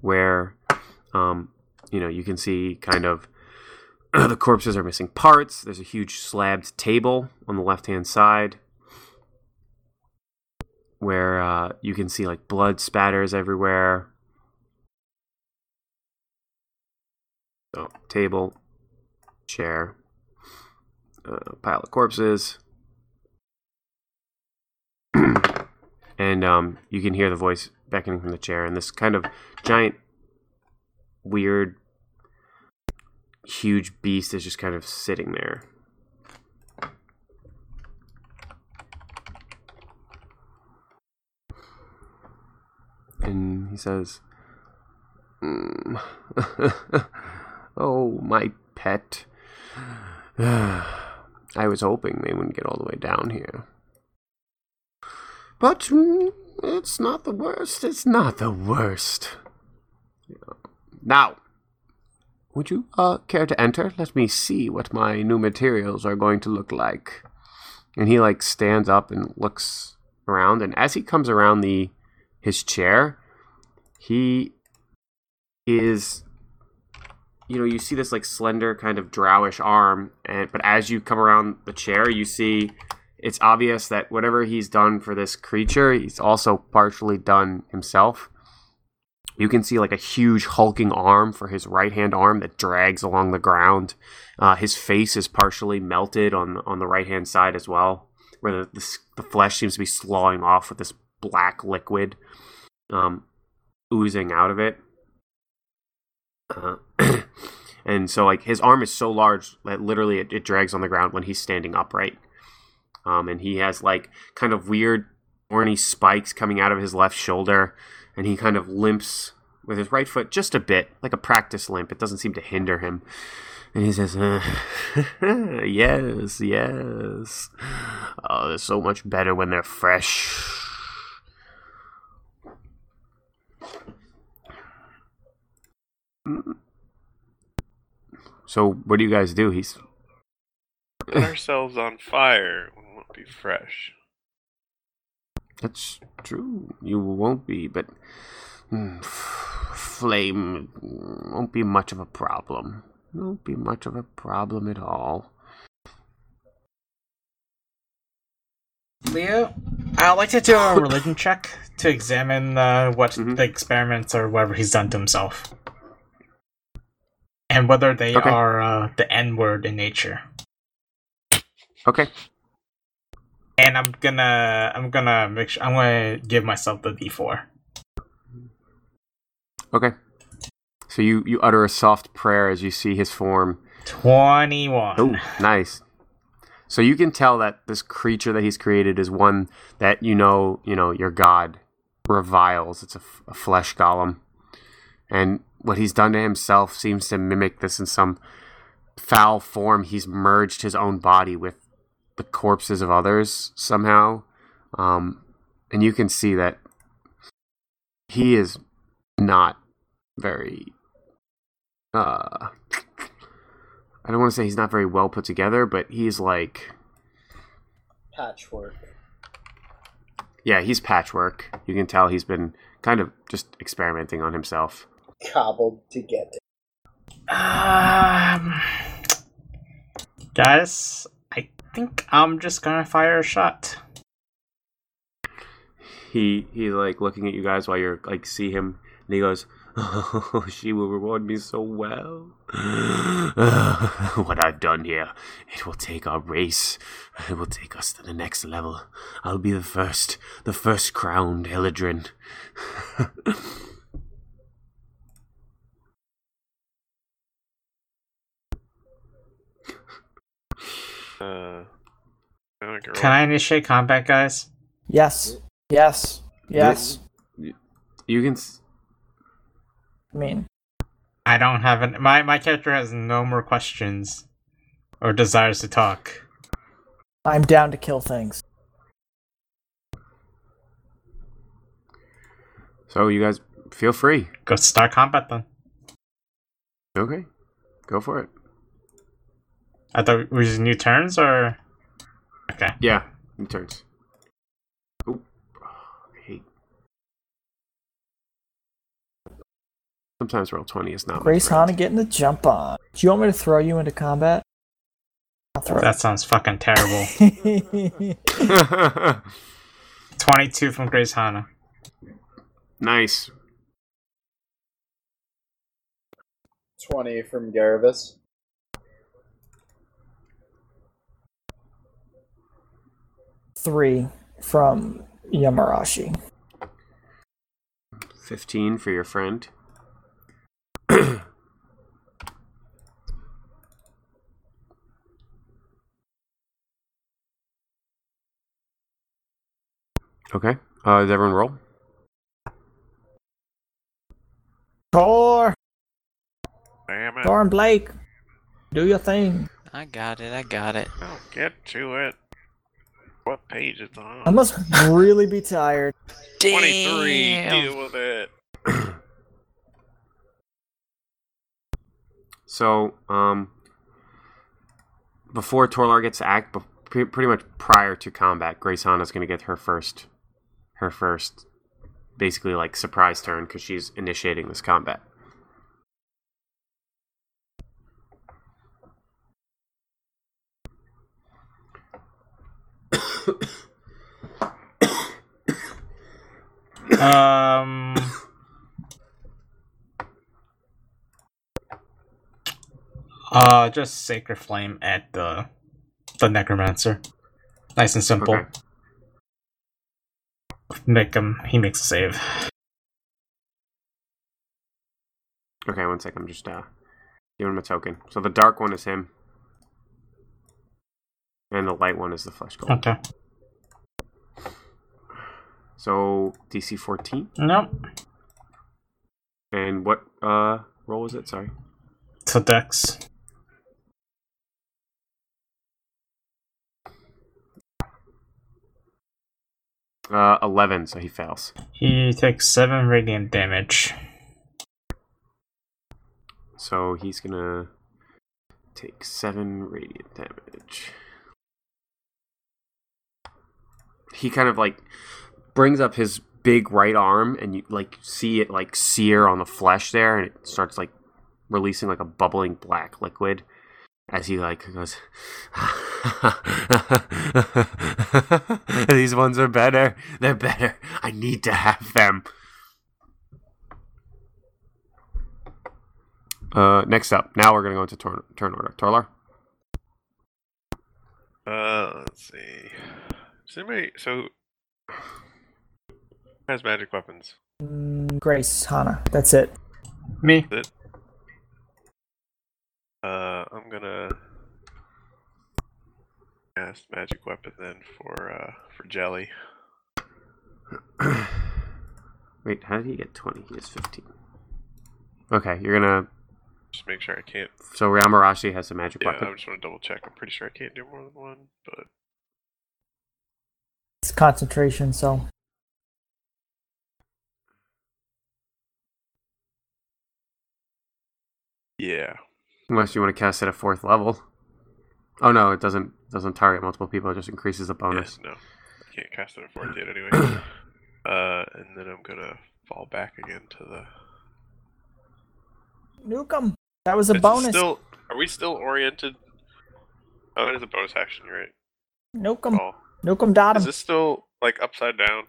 where um, you know you can see kind of (clears throat) the corpses are missing parts. There's a huge slabbed table on the left hand side where uh, you can see like blood spatters everywhere. So, table, chair, uh, pile of corpses. (clears throat) and um, you can hear the voice beckoning from the chair, and this kind of giant, weird huge beast is just kind of sitting there. And he says, "Mm. (laughs) Oh, my pet. (sighs) I was hoping they wouldn't get all the way down here. But mm, it's not the worst. It's not the worst. Now, would you uh, care to enter? Let me see what my new materials are going to look like. And he like stands up and looks around, and as he comes around the his chair, he is you know, you see this like slender kind of drowish arm, and but as you come around the chair, you see it's obvious that whatever he's done for this creature, he's also partially done himself. You can see like a huge hulking arm for his right hand arm that drags along the ground. Uh, his face is partially melted on on the right hand side as well, where the, the the flesh seems to be sloughing off with this black liquid um, oozing out of it. Uh, (clears throat) and so like his arm is so large that literally it, it drags on the ground when he's standing upright. Um, and he has like kind of weird horny spikes coming out of his left shoulder and he kind of limps with his right foot just a bit, like a practice limp. It doesn't seem to hinder him. And he says, uh, (laughs) "Yes, yes. Oh, they're so much better when they're fresh." So, what do you guys do? He's Put ourselves on fire. We won't be fresh. That's true. You won't be, but mm, flame won't be much of a problem. Won't be much of a problem at all. Leo, I'd like to do a (laughs) religion check to examine uh, what Mhm. the experiments or whatever he's done to himself, and whether they Okay. are uh, the N word in nature. Okay. And I'm gonna, I'm gonna make sure, I'm gonna give myself the D4. Okay. So you, you utter a soft prayer as you see his form. Twenty-one. Oh, nice. So you can tell that this creature that he's created is one that you know, you know, your god reviles. It's a, f- a flesh golem, and what he's done to himself seems to mimic this in some foul form. He's merged his own body with the corpses of others somehow, um, and you can see that he is not very. Uh, I don't want to say he's not very well put together, but he's like, Patchwork. yeah, he's patchwork. You can tell he's been kind of just experimenting on himself. Cobbled together. Um, guys, I think I'm just gonna fire a shot. He he's like looking at you guys while you're like see him, and he goes, (laughs) "Oh, she will reward me so well. (laughs) what I've done here, it will take our race. It will take us to the next level. I'll be the first, the first crowned Eladrin." (laughs) Uh, Can I initiate combat, guys? Yes. Yes. Yes. you can. s- I mean, I don't have an. My my character has no more questions or desires to talk. I'm down to kill things. So you guys feel free. Go start combat then. Okay, go for it. I thought it was new turns or. Okay. Yeah, new turns. Oh, I hate. Sometimes Roll20 is not. Grace friend. Hana getting the jump on. Do you want me to throw you into combat? I'll throw That sounds fucking terrible. (laughs) (laughs) 22 from Grace Hana. nice. 20 from Garavis. Three from Yamarashi. Fifteen for your friend. (clears throat) okay. Uh, does everyone roll? Tor! Damn it. Tor and Blake! Do your thing. I got it. I got it. I'll get to it. What page is it I must really be tired. (laughs) 23. Deal with it. (clears throat) So, um, before Torlar gets to act, bef- pretty much prior to combat, Grace Hana's going to get her first, her first, basically like surprise turn because she's initiating this combat. Um. Uh, just Sacred Flame at the the Necromancer. Nice and simple. Okay. Make him. He makes a save. Okay, one sec. I'm just uh, giving him a token. So the dark one is him, and the light one is the flesh golem. Okay. So DC 14, Nope. and what uh roll is it? Sorry. So Dex. Uh, 11. So he fails. He takes seven radiant damage. So he's gonna take seven radiant damage. He kind of like brings up his big right arm, and you like see it like sear on the flesh there, and it starts like releasing like a bubbling black liquid as he like goes. (laughs) These ones are better. They're better. I need to have them. Uh, next up, now we're gonna go into turn, turn order. Torlar. Uh, let's see. Does anybody so who has magic weapons? Mm, Grace, Hana. That's it. Me. Uh, I'm gonna cast magic weapon then for uh for Jelly. (clears throat) Wait, how did he get twenty? He has fifteen. Okay, you're gonna. Just make sure I can't. So Ryamarashi has a magic Yeah, weapon. I just want to double check. I'm pretty sure I can't do more than one, but It's concentration, so yeah. Unless you want to cast it at fourth level. Oh no, it doesn't doesn't target multiple people. It just increases the bonus. Yeah, no, I can't cast it at fourth yet anyway. (clears throat) uh, and then I'm gonna fall back again to the. nuke 'em. That was a Is it bonus. Still, are we still oriented? Oh, it is a bonus action, you're right? Nuke 'em. Oh, Nuke 'em. Dot is 'em. this still like upside down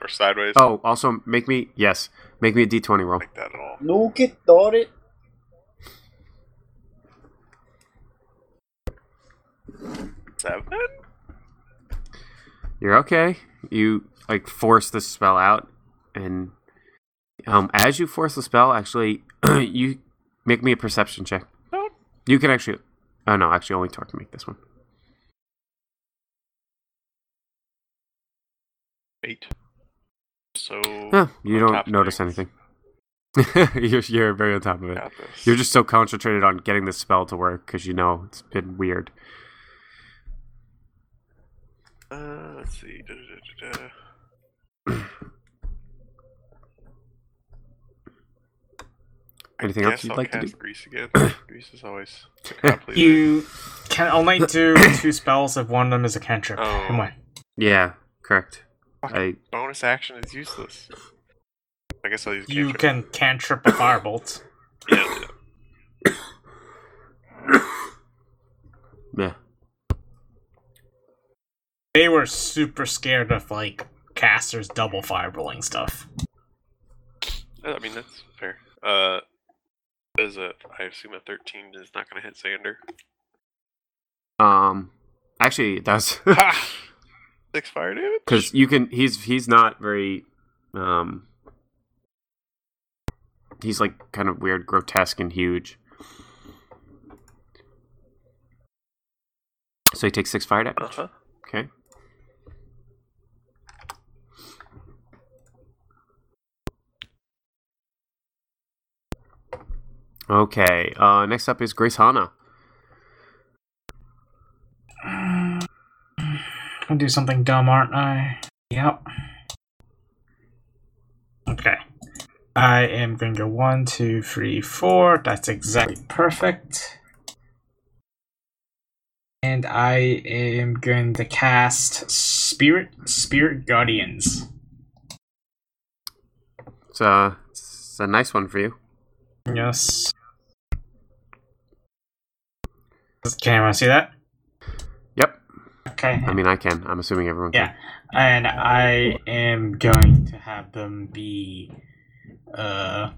or sideways? Oh, also make me yes, make me a D twenty roll. like that at all? Nuke it, dot it. Seven. You're okay. You like force the spell out, and um, as you force the spell, actually, (clears throat) you make me a perception check. No. You can actually. Oh no, actually, only Tor can make this one. Eight. So. Huh, you don't notice things. anything. (laughs) you're, you're very on top of it. You're just so concentrated on getting the spell to work because you know it's been weird. Uh, let's see. Da, da, da, da, da. (clears throat) Anything else you'd I'll like to do? Grease again. (clears throat) Grease is always a crowd pleaser. You can only do two spells if one of them is a cantrip. Oh. Come on. Yeah, correct. Fuck. I Bonus action is useless. I guess I'll use You cantrip. can cantrip a firebolt. Yeah, yeah. They were super scared of like casters double fireballing stuff. I mean that's fair. Uh, is a I assume a thirteen is not going to hit Xander. Um, actually, it does Ha! (laughs) Six fire damage. because you can. He's he's not very. Um, he's like kind of weird, grotesque, and huge. So he takes six fire damage. Uh huh. Okay. Okay. Uh, next up is Grace Hana. I'll do something dumb, aren't I? Yep. Okay. I am going to go one, two, three, four. That's exactly perfect. And I am going to cast Spirit Spirit Guardians. It's a, it's a nice one for you. Yes. Can anyone see that? Yep. Okay. I mean, I can. I'm assuming everyone can. Yeah, and I am going to have them be, uh,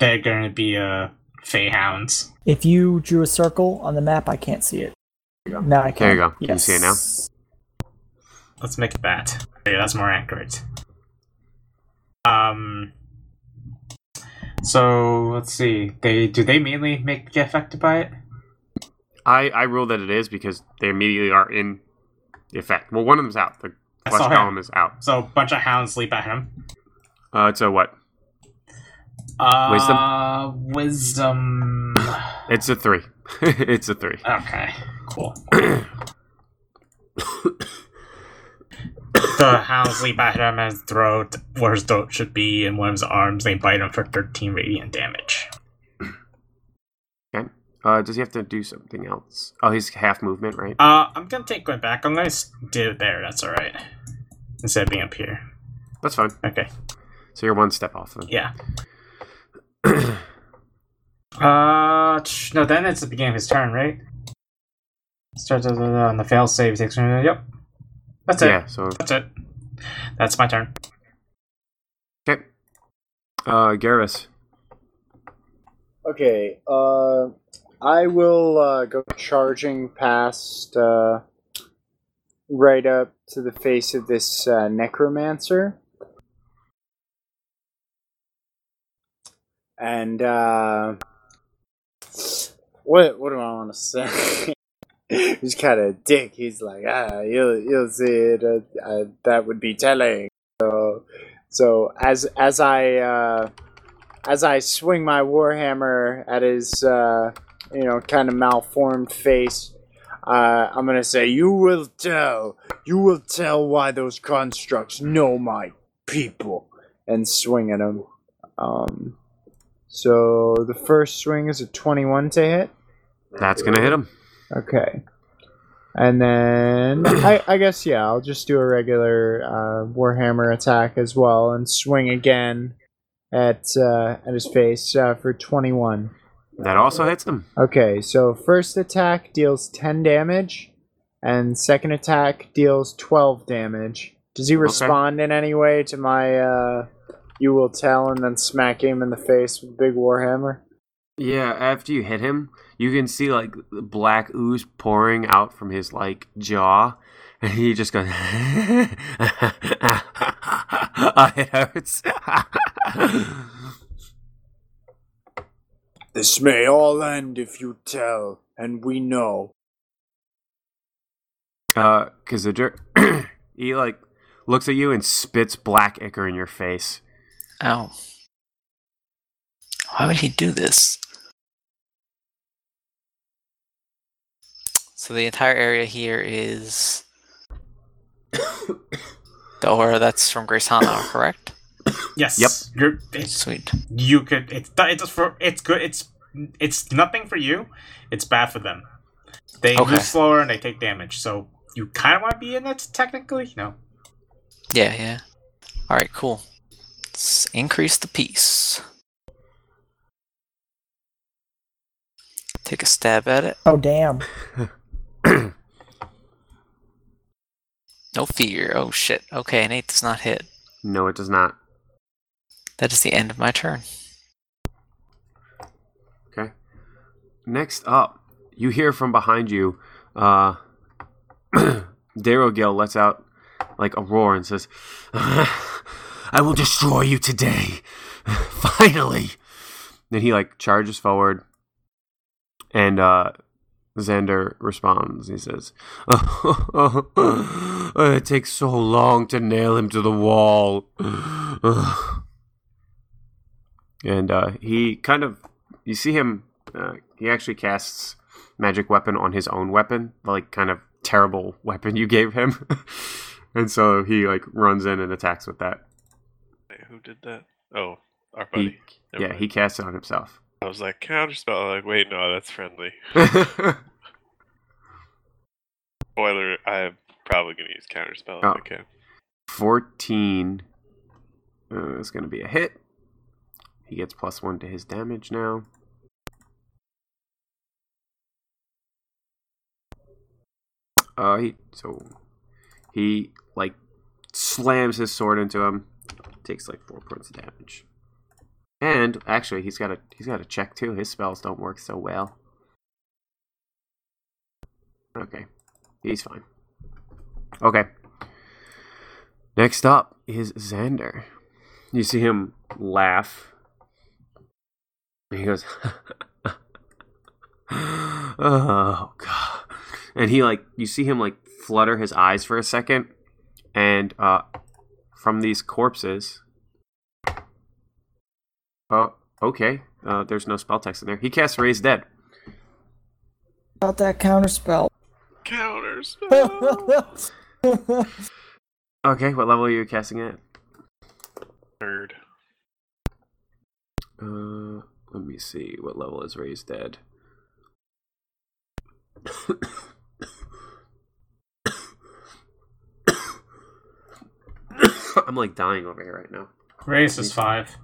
they're going to be uh Fey Hounds. If you drew a circle on the map, I can't see it. Now I can. There you go. Can you Yes. see it now? Let's make it that. Yeah, that's more accurate. Um. So let's see. They do they mainly make get affected by it? I, I rule that it is because they immediately are in effect. Well, one of them's out. The flesh golem is out. So a bunch of hounds leap at him. Uh, it's a what? Uh, wisdom. It's a three. (laughs) it's a three. Okay, cool. (coughs) the hounds leap at him and throat where his throat should be, and one of his arms. They bite him for 13 radiant damage. Okay. Uh, does he have to do something else? Oh, he's half movement, right? Uh, I'm gonna take one back. I'm gonna s- do it there. That's all right. Instead of being up here. That's fine. Okay. So you're one step off them. Yeah. (clears throat) uh, no, then it's the beginning of his turn, right? Starts uh, on the fail save. Takes. Yep. That's it. Yeah. So That's it. That's my turn. okay. Uh, Garrus. Okay, uh, I will uh, go charging past uh, right up to the face of this uh, necromancer. And uh, what what do I want to say? (laughs) He's kind of dick. He's like, ah, you'll you'll see it. Uh, uh, that would be telling. So, so as as I uh, as I swing my warhammer at his, uh, you know, kind of malformed face, uh, I'm gonna say, "You will tell. You will tell why those constructs know my people," and swing at him. Um, so the first swing is a 21 to hit. That's gonna hit him. Okay. And then I, I guess yeah, I'll just do a regular uh, Warhammer attack as well and swing again at uh, at his face uh, for twenty one. That also hits him. Okay, so first attack deals ten damage, and second attack deals twelve damage. Does he respond in any way to my uh, "You will tell" and then smack him in the face with a big Warhammer? Yeah, after you hit him, you can see like black ooze pouring out from his like jaw, and he just goes. (laughs) it hurts. (laughs) This may all end if you tell, and we know. uh, cause the jerk, he like looks at you and spits black ichor in your face. Ow. Why would he do this? So the entire area here is (coughs) the aura that's from Grace Hana, correct? Yes. Yep. You're, it's, Sweet. you could. It's it's for. It's good. It's it's nothing for you. It's bad for them. They Okay. move slower and they take damage. So you kind of want to be in it technically. No. Yeah, yeah. Alright, cool. Let's increase the piece. Take a stab at it. Oh damn. (coughs) No fear. Oh shit. Okay, an eight does not hit. No, it does not. That is the end of my turn. Okay. Next up, you hear from behind you, uh, (clears throat) Darrow Gill lets out like a roar and says, I will destroy you today. (laughs) Finally. Then he like charges forward and uh Xander responds. He says, (laughs) It takes so long to nail him to the wall. (laughs) and uh, he kind of, you see him, uh, he actually casts magic weapon on his own weapon, like kind of terrible (laughs) weapon you gave him. (laughs) and so he like runs in and attacks with that. Wait, who did that? Oh, our buddy. Never yeah, mind. he casts it on himself. I was like counterspell. Like, wait, no, that's friendly. (laughs) Spoiler: I'm probably gonna use counterspell if Oh. I can. 14 uh, is going to be a hit. He gets plus one to his damage now. Uh, he so he like slams his sword into him. Takes like four points of damage. And actually, he's got a he's got a check too. His spells don't work so well. Okay, he's fine. Okay. Next up is Xander. You see him laugh. And he goes, (laughs) Oh, God. And he, like, you see him, like, flutter his eyes for a second. And, uh, from these corpses. Oh, okay. Uh, there's no spell text in there. He casts Raise Dead. About that counterspell. Counterspell. (laughs) Okay, what level are you casting at? Third. Uh, let me see. What level is Raise Dead? (coughs) I'm like dying over here right now. Race is five.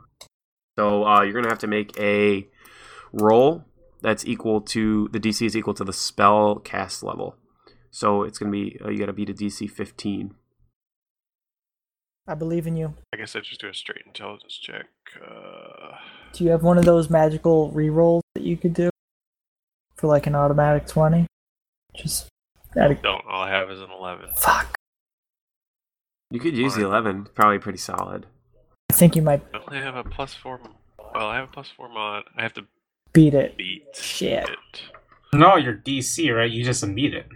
So uh, you're gonna have to make a roll that's equal to the DC is equal to the spell cast level. So it's gonna be uh, you gotta beat a DC 15. I believe in you. I guess I just do a straight intelligence check. Uh, Do you have one of those magical rerolls that you could do for like an automatic twenty? Just out of don't. All I have is an 11. fuck. You could use the 11. Probably pretty solid. I think you might I only have a plus four. Well, I have a plus four mod. I have to beat it. beat Shit. it. No, you're DC, right? You just beat it.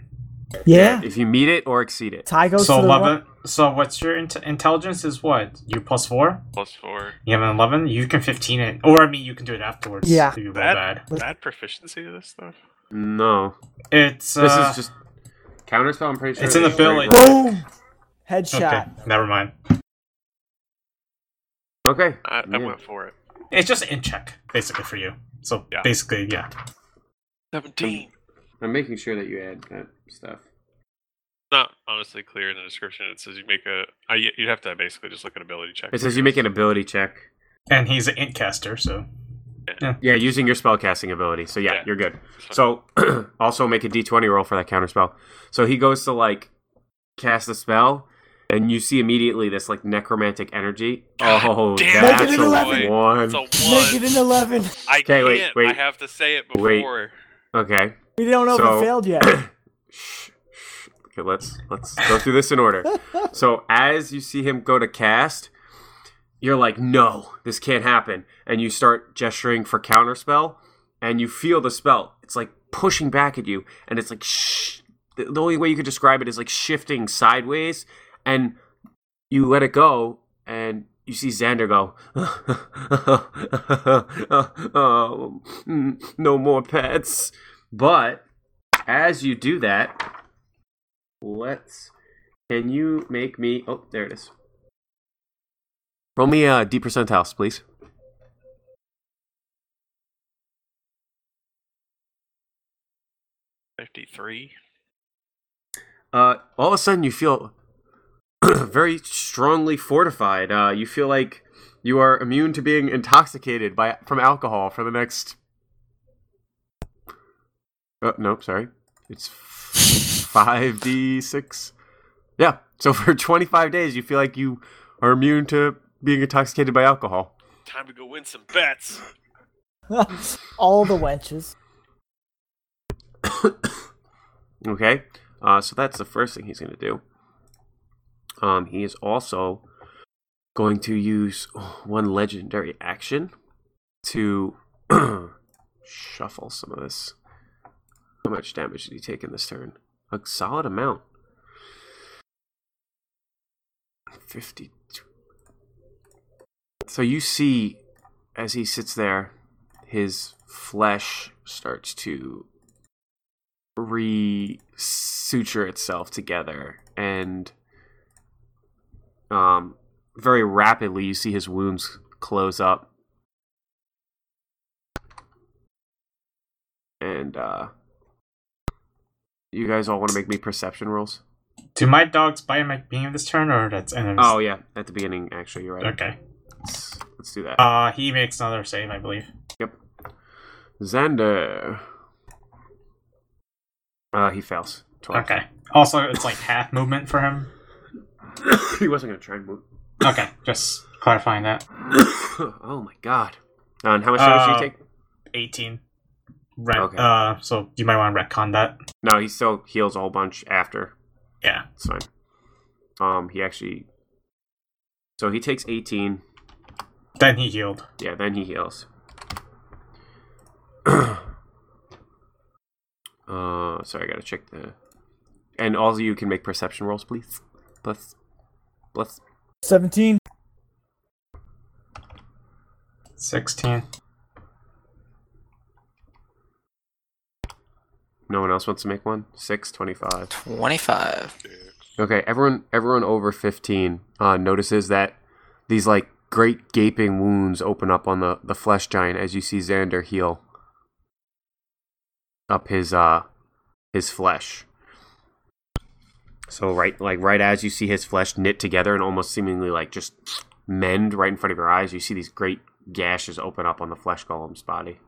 Yeah. If you meet it or exceed it. Ty goes So to the one- eleven. So what's your int- intelligence? Is what? You plus four. Plus four. You have an eleven. You can fifteen it, or I mean, you can do it afterwards. Yeah. If you roll Bad, bad. bad proficiency to this stuff. No. It's uh, This is just counterspell. I'm pretty sure. It's in the straight ability. Boom. Headshot. okay. Never mind. Okay. I, I Yeah. went for it. It's just in check basically for you. So Yeah. basically, yeah. 17. I'm making sure that you add that stuff. Not honestly clear in the description. It says you make a. Uh, I, you'd have to basically just look at ability check. It says you make an ability check. And he's an int caster, so Yeah, using your spell casting ability. So yeah, Yeah. you're good. So (clears throat) also make a d20 roll for that counterspell. So he goes to like cast a spell, and you see immediately this like necromantic energy. God oh, damn that's it, Make it an a 11. one. It's a one. Make it an eleven. I Okay, can't. wait, wait. I have to say it Wait. before. Okay. We don't know So- if it failed yet. (coughs) Shh, shh. Okay, let's let's go through this in order. (laughs) So as you see him go to cast, you're like, "No, this can't happen," and you start gesturing for counterspell, and you feel the spell. It's like pushing back at you, and it's like shh. The, the only way you could describe it is like shifting sideways, and you let it go, and you see Xander go, (laughs) oh, mm, "No more pets." But as you do that, let's. Can you make me? Oh, there it is. Roll me a D percentiles, please. Fifty-three. Uh, all of a sudden, you feel (clears throat) very strongly fortified. Uh, you feel like you are immune to being intoxicated by from alcohol for the next. Oh nope, sorry. It's five d six. Yeah, so (laughs) for twenty five days, you feel like you are immune to being intoxicated by alcohol. Time to go win some bets. (laughs) All the wenches. (coughs) Okay, uh, so that's the first thing he's going to do. Um, he is also going to use one legendary action to (coughs) shuffle some of this. How much damage did he take in this turn? A solid amount. 52. So you see, as he sits there, his flesh starts to re-suture itself together and um very rapidly you see his wounds close up and uh you guys all want to make me perception rolls do my dogs bite at the beginning of this turn, or that's end of oh yeah at the beginning actually you're right okay. let's, let's do that Uh, he makes another save, I believe. yep xander uh he fails 12. Okay. Also, it's like (laughs) half movement for him. (coughs) he wasn't gonna try and move Okay, just clarifying that. (coughs) oh my god Uh, and how much damage Uh, did he take 18. Right. Okay. Uh, so you might want to retcon that. No, he still heals a whole bunch after. Yeah. It's fine. Um, he actually. So he takes 18. Then he healed. Yeah, then he heals. (clears throat) uh, sorry, I gotta check the. And all of you can make perception rolls, please. Plus, plus. Seventeen. 16. No one else wants to make one. Six twenty-five. 25. Okay, everyone, everyone over fifteen uh, notices that these like great gaping wounds open up on the the flesh giant as you see Xander heal up his uh his flesh. So right, like right as you see his flesh knit together and almost seemingly like just mend right in front of your eyes, you see these great gashes open up on the flesh golem's body.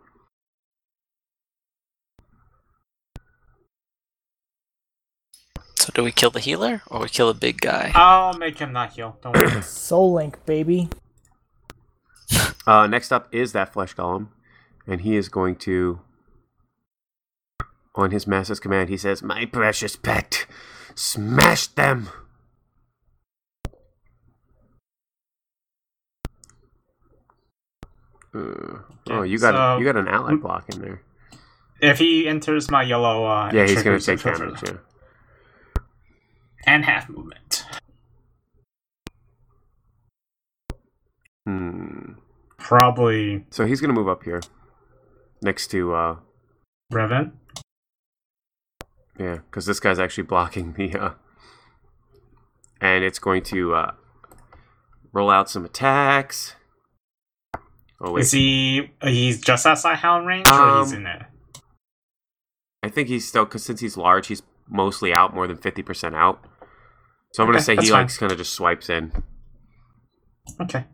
Do we kill the healer or we kill a big guy? I'll make him not heal. Don't worry. (clears throat) Soul Link, baby. Uh, next up is that flesh golem, and he is going to, on his master's command, he says, "My precious pet, smash them." Uh, oh, you got so- you got an ally block in there. if he enters my yellow, uh, Yeah, he's gonna take the filter. damage. Yeah. And half movement. Hmm. Probably So he's gonna move up here, next to uh, Revan. Yeah, because this guy's actually blocking the, uh, and it's going to uh, roll out some attacks. Oh wait, Is he? He's just outside Hound range, or he's Um, in there? I think he's still because since he's large, he's mostly out, more than fifty percent out. So I'm gonna say he fine. like kind of just swipes in. Okay.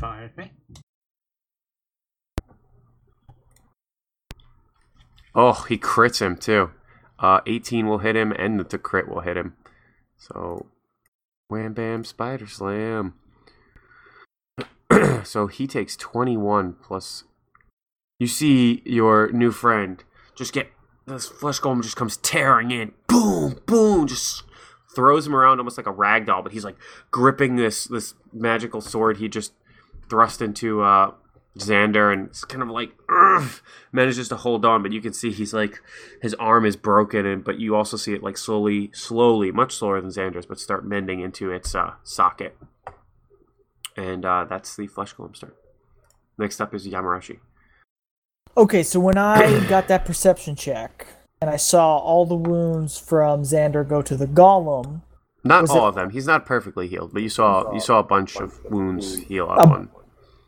Fine with me. Oh, he crits him too. Uh, 18 will hit him, and the crit will hit him. So, wham bam, spider slam. (clears throat) so he takes 21 plus. You see your new friend just get this flesh golem just comes tearing in, boom, boom, just throws him around almost like a rag doll. But he's like gripping this this magical sword he just thrust into uh, Xander, and it's kind of like manages to hold on, but you can see he's like his arm is broken, and but you also see it like slowly, slowly, much slower than Xander's, but start mending into its uh, socket. And uh, that's the flesh golem start. Next up is Yamarashi. Okay, so when I got that perception check and I saw all the wounds from Xander go to the golem, Not Was all it- of them. He's not perfectly healed, but you saw you saw a bunch of wounds heal up a on.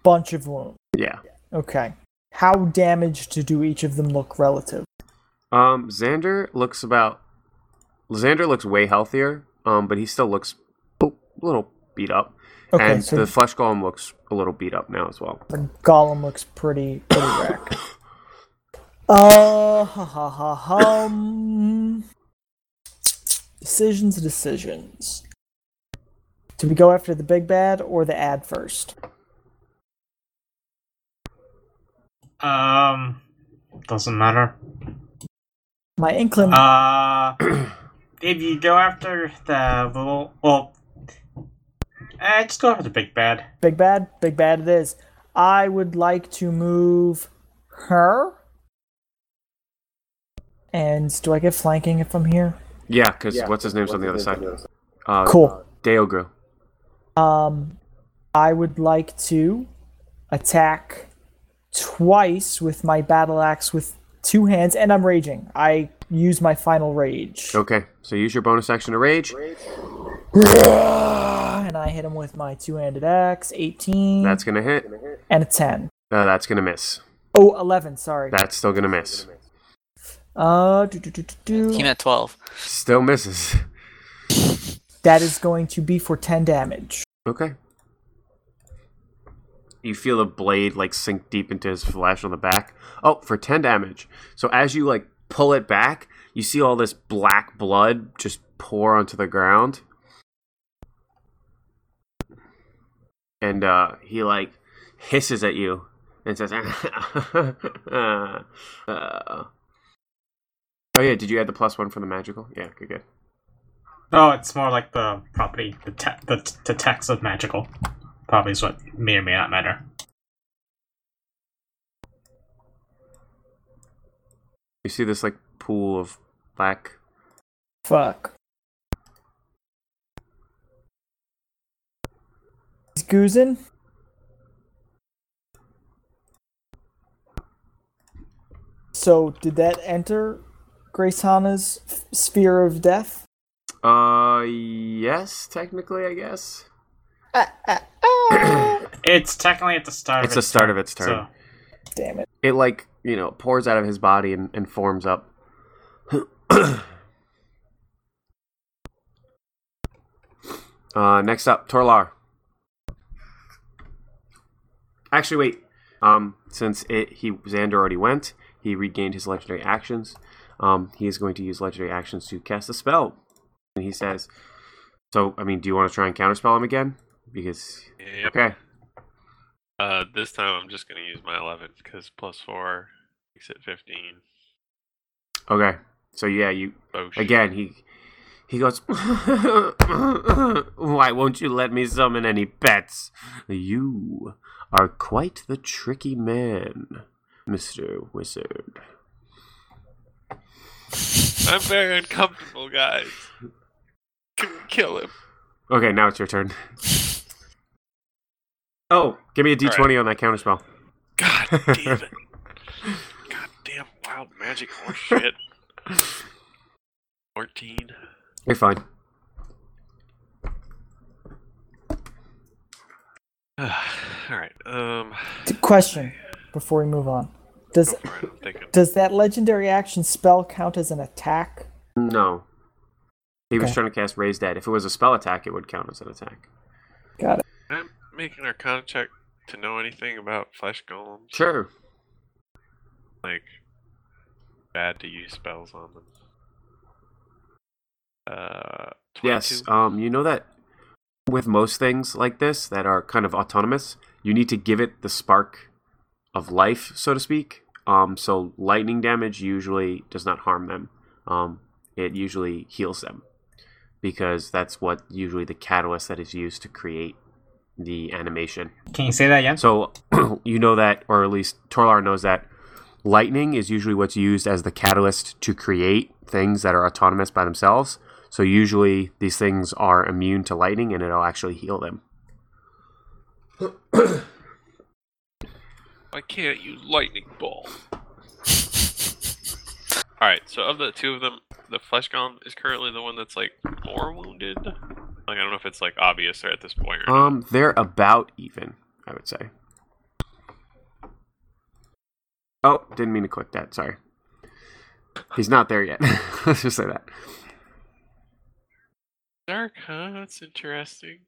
bunch of wounds. Yeah. Okay. How damaged do each of them look relative? Um, Xander looks about. Xander looks way healthier. Um, but he still looks a little beat up. Okay, and so the flesh golem looks a little beat up now as well. the golem looks pretty pretty wrecked. (coughs) Uh, ha ha ha hum. Decisions, decisions. Do we go after the big bad or the ad first? Um, doesn't matter. My inkling. Uh, (clears throat) if you go after the little, well, eh, just go after the big bad. Big bad, big bad it is. I would like to move her. And do I get flanking if I'm here? Yeah, because what's his name's on the other side? Uh, Cool. Deogru. Um, I would like to attack twice with my battle axe with two hands, and I'm raging. I use my final rage. Okay, so use your bonus action to rage. (sighs) And I hit him with my two-handed axe, 18, That's gonna hit. and a 10. Uh, that's gonna miss. Oh, 11, sorry. That's still gonna miss. Uh, do, do, do, do, do. He meant 12. Still misses. That is going to be for 10 damage. Okay. You feel the blade like sink deep into his flesh on the back. Oh, for 10 damage. So as you like pull it back, you see all this black blood just pour onto the ground. And uh he like hisses at you and says (laughs) uh, Oh yeah, did you add the plus 1 for the magical? Yeah, good good. Oh, it's more like the property, the te- the, the text of magical. Probably is what may or may not matter. You see this like pool of black Fuck. He's goozing. So, did that enter Grace Hana's sphere of death? Uh, yes, technically, I guess. (coughs) It's technically at the start. It's of the its start turn, of its turn. so- Damn it. It like you know pours out of his body and, and forms up. (coughs) Uh, next up, Torlar. Actually, wait. Um, since it he Xander already went, he regained his legendary actions. Um, he is going to use legendary actions to cast a spell. And he says, "So, I mean, do you want to try and counterspell him again? Because Yep. okay, Uh, this time I'm just gonna use my 11 because plus four makes it 15. okay. So yeah, you Oh again. He he goes. (laughs) Why won't you let me summon any pets? You are quite the tricky man, Mister Wizard. I'm very uncomfortable, guys. Can we kill him? Okay, now it's your turn. Oh, give me a d20 Alright. on that counterspell. God damn it. (laughs) God damn wild magic horse shit. 14. You're fine. (sighs) Alright, um. Question before we move on. Does Go for it, I'm thinking. does that legendary action spell count as an attack? No. He was trying to cast Raise Dead. If it was a spell attack, it would count as an attack. Got it. I'm making our con check to know anything about flesh golems. Sure. Like, bad to use spells on them. Uh, 22? Yes. Um, you know that with most things like this that are kind of autonomous, you need to give it the spark of life, so to speak. Um, so lightning damage usually does not harm them. Um, it usually heals them because that's what usually the catalyst that is used to create the animation. Can you say that again? So (clears throat) you know that, or at least Torlar knows that lightning is usually what's used as the catalyst to create things that are autonomous by themselves. So usually these things are immune to lightning, and it'll actually heal them. (clears throat) Why can't you lightning ball? (laughs) Alright, so of the two of them, the flesh golem is currently the one that's like more wounded. Like I don't know if it's like obvious or at this point or not. Um, they're about even, I would say. Oh, didn't mean to click that. Sorry. He's not there yet. (laughs) Let's just say that. Dark, huh? That's interesting.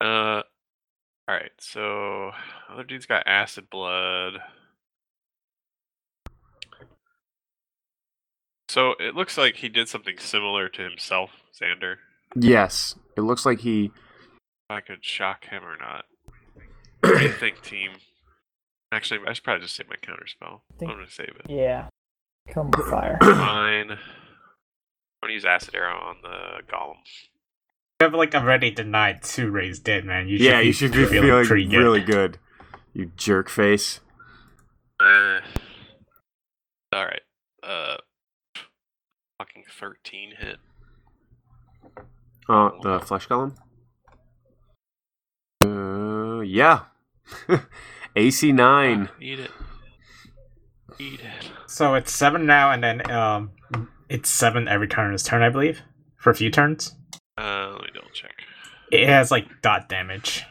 Uh, alright, so other dude's got acid blood. So it looks like he did something similar to himself, Xander. Yes, it looks like he. I could shock him or not. What do you think, team? Actually, I should probably just save my counterspell. Think- I'm gonna save it. Yeah. Come fire. Fine. I'm gonna use acid arrow on the golem. You have like already denied two raised dead, man. You should yeah, you should be feeling pretty good. really good. You jerk face. Uh, all right. Uh, fucking thirteen hit. Uh, the flesh golem. Uh, yeah. (laughs) AC nine. Eat it. Eat it. So it's seven now, and then um, it's seven every turn is turn, I believe, for a few turns. Uh, let me double check. It has like dot damage.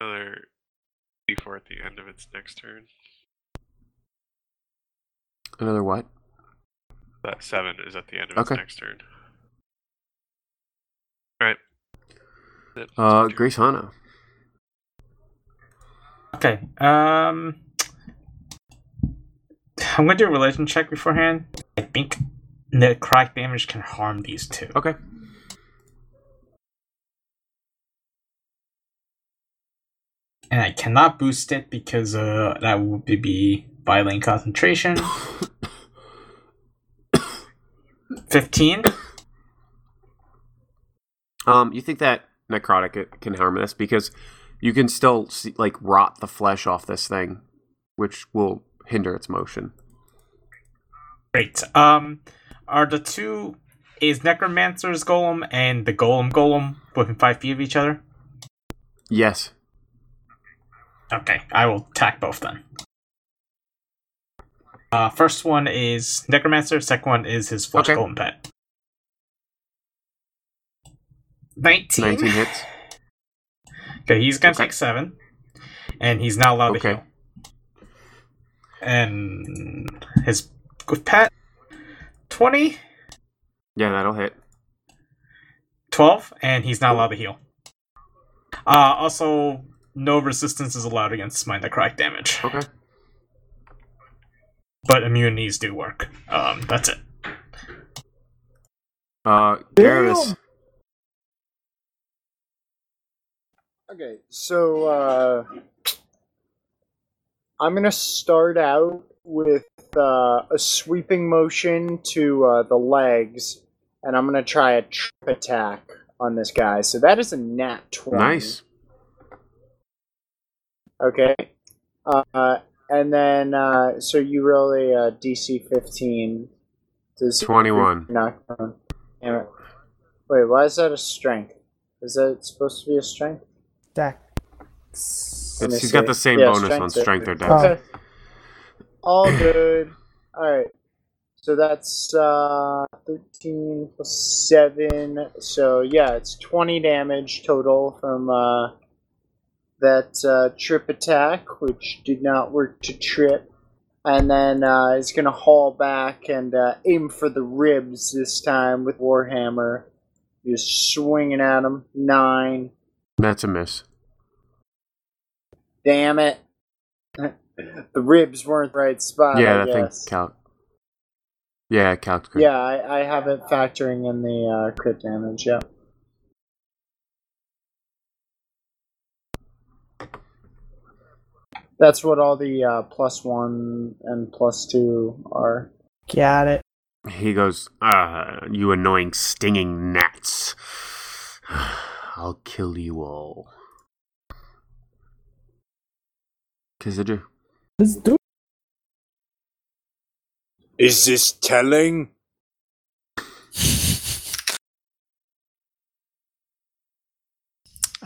Another d4 at the end of its next turn. Another what? That seven is at the end of its next turn. All right. That's Uh. Grace Hana. Okay. Um, I'm gonna do a religion check beforehand. I think necrotic damage can harm these two. Okay. and I cannot boost it because uh, that would be violent concentration. (coughs) 15. Um, you think that necrotic can harm this because you can still see, like rot the flesh off this thing, which will hinder its motion. Great. Um, are the two is Necromancer's Golem and the Golem Golem within five feet of each other? Yes. Okay, I will attack both then. Uh, first one is Necromancer. Second one is his flesh Okay. golem pet. Nineteen. 19 hits. (laughs) Okay, he's gonna Okay. take seven, and he's not allowed to Okay. heal. And his pet, 20, Yeah, that'll hit. 12, and he's not allowed to heal. Uh, also, no resistance is allowed against my necrotic damage, Okay. but immunities do work. Um, that's it. Uh, Garrus. Okay, so uh, I'm gonna start out with uh, a sweeping motion to uh, the legs, and I'm gonna try a trip attack on this guy. So that is a nat twenty. Nice. Okay. Uh, and then uh, so you really uh, DC 15. Does 21. Knock down. Damn it. Wait, why is that a strength? Is that supposed to be a strength? Dex. Let me It's, he's see. got the same Yeah, bonus on strength strength or dex. Oh. All good. Alright. So that's uh 13 plus 7. So yeah, it's 20 damage total from uh that uh, trip attack, which did not work to trip. And then uh, he's gonna haul back and uh, aim for the ribs this time with Warhammer. Just swinging at him. Nine. That's a miss. Damn it. (laughs) the ribs weren't the right spot. yeah, I I think guess. calc. Yeah, calc. good. Yeah, I, I have it factoring in the uh, crit damage. Yeah. That's what all the uh, plus one and plus two are. Got it. He goes, ah, you annoying stinging gnats. (sighs) I'll kill you all. Kazidra. Let's do Is this telling?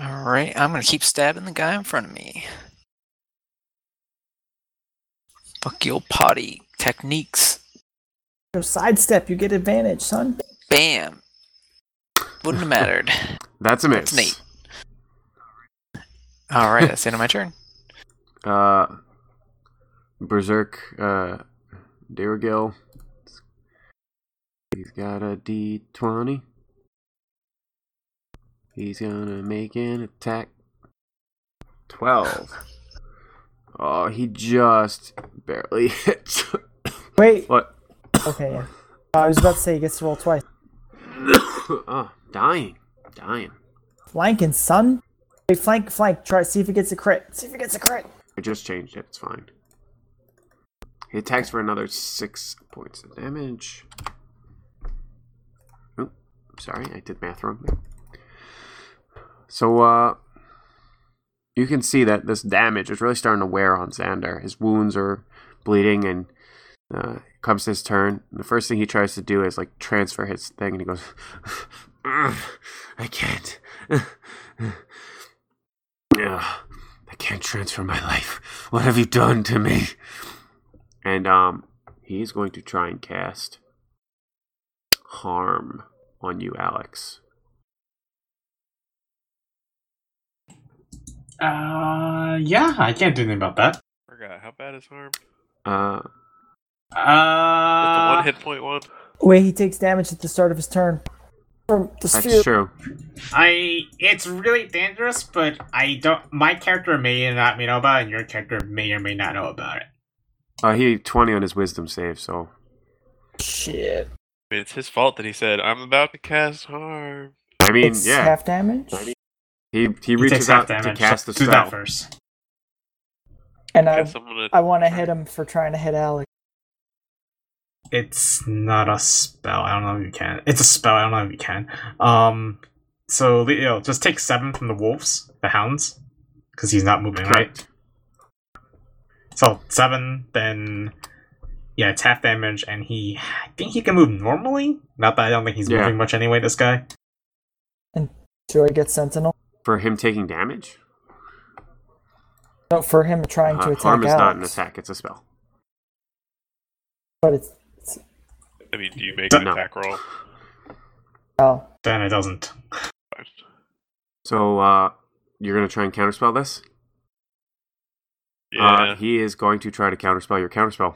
Alright, I'm gonna keep stabbing the guy in front of me. Fuck your potty techniques. Go sidestep, you get advantage, son. Bam! Wouldn't have mattered. (laughs) That's a miss. That's neat. Alright, that's the end of my turn. (laughs) Uh, Berserk, uh, Daragil. He's got a D20. He's gonna make an attack. 12. (laughs) Oh, he just barely (laughs) hit. Wait. what? Okay, yeah. I was about to say he gets to roll twice. oh, (coughs) dying. Dying. Flanking, son. Hey, flank, flank. Try see if he gets a crit. See if he gets a crit. I just changed it. It's fine. He attacks for another six points of damage. Oh, sorry, I did math wrong. So, uh, you can see that this damage is really starting to wear on Xander. His wounds are bleeding, and uh, comes his turn. The first thing he tries to do is like transfer his thing, and he goes, "I can't." I can't transfer my life. What have you done to me? And um, he's going to try and cast harm on you, Alex. Uh, yeah, I can't do anything about that. Forgot how bad is harm? Uh, With the Uh, one hit point one. Wait, he takes damage at the start of his turn. From the that's sphere. true. I it's really dangerous, but I don't. My character may or not may know about it, and your character may or may not know about it. Uh, he twenty on his wisdom save, so Shit. I mean, it's his fault that he said, "I'm about to cast harm." I mean, it's yeah, half damage. he he He reaches half out to cast so the do spell. that first. And I, I'm. I want to hit him for trying to hit Alex. It's not a spell. I don't know if you can. It's a spell. I don't know if you can. Um, so Leo, just take seven from the wolves, the hounds, because he's not moving, right? Correct. So seven, then yeah, it's half damage, and he. I think he can move normally. Not that I don't think he's Yeah. moving much anyway. This guy. And do I get Sentinel? For him taking damage, No, for him trying to uh, attack harm is Alex. not an attack; it's a spell. But it's, it's I mean, do you make No. an attack roll? oh, Then it doesn't. So, uh, you're gonna try and counterspell this. Yeah. Uh, he is going to try to counterspell your counterspell.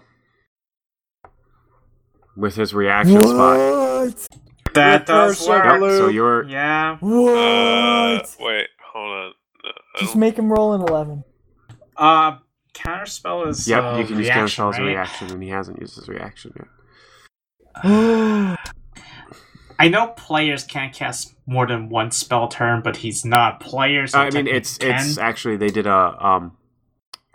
with his reaction spot. What? That does work. Yep, so you're Yeah. What? Uh, wait, hold on. No, Just make him roll an 11. Uh, counterspell is. yep. uh, you can use reaction, counterspell as a reaction, and he hasn't used his reaction yet. (gasps) I know players can't cast more than one spell turn, but he's not players. player. So I mean, it's can. it's actually they did a um,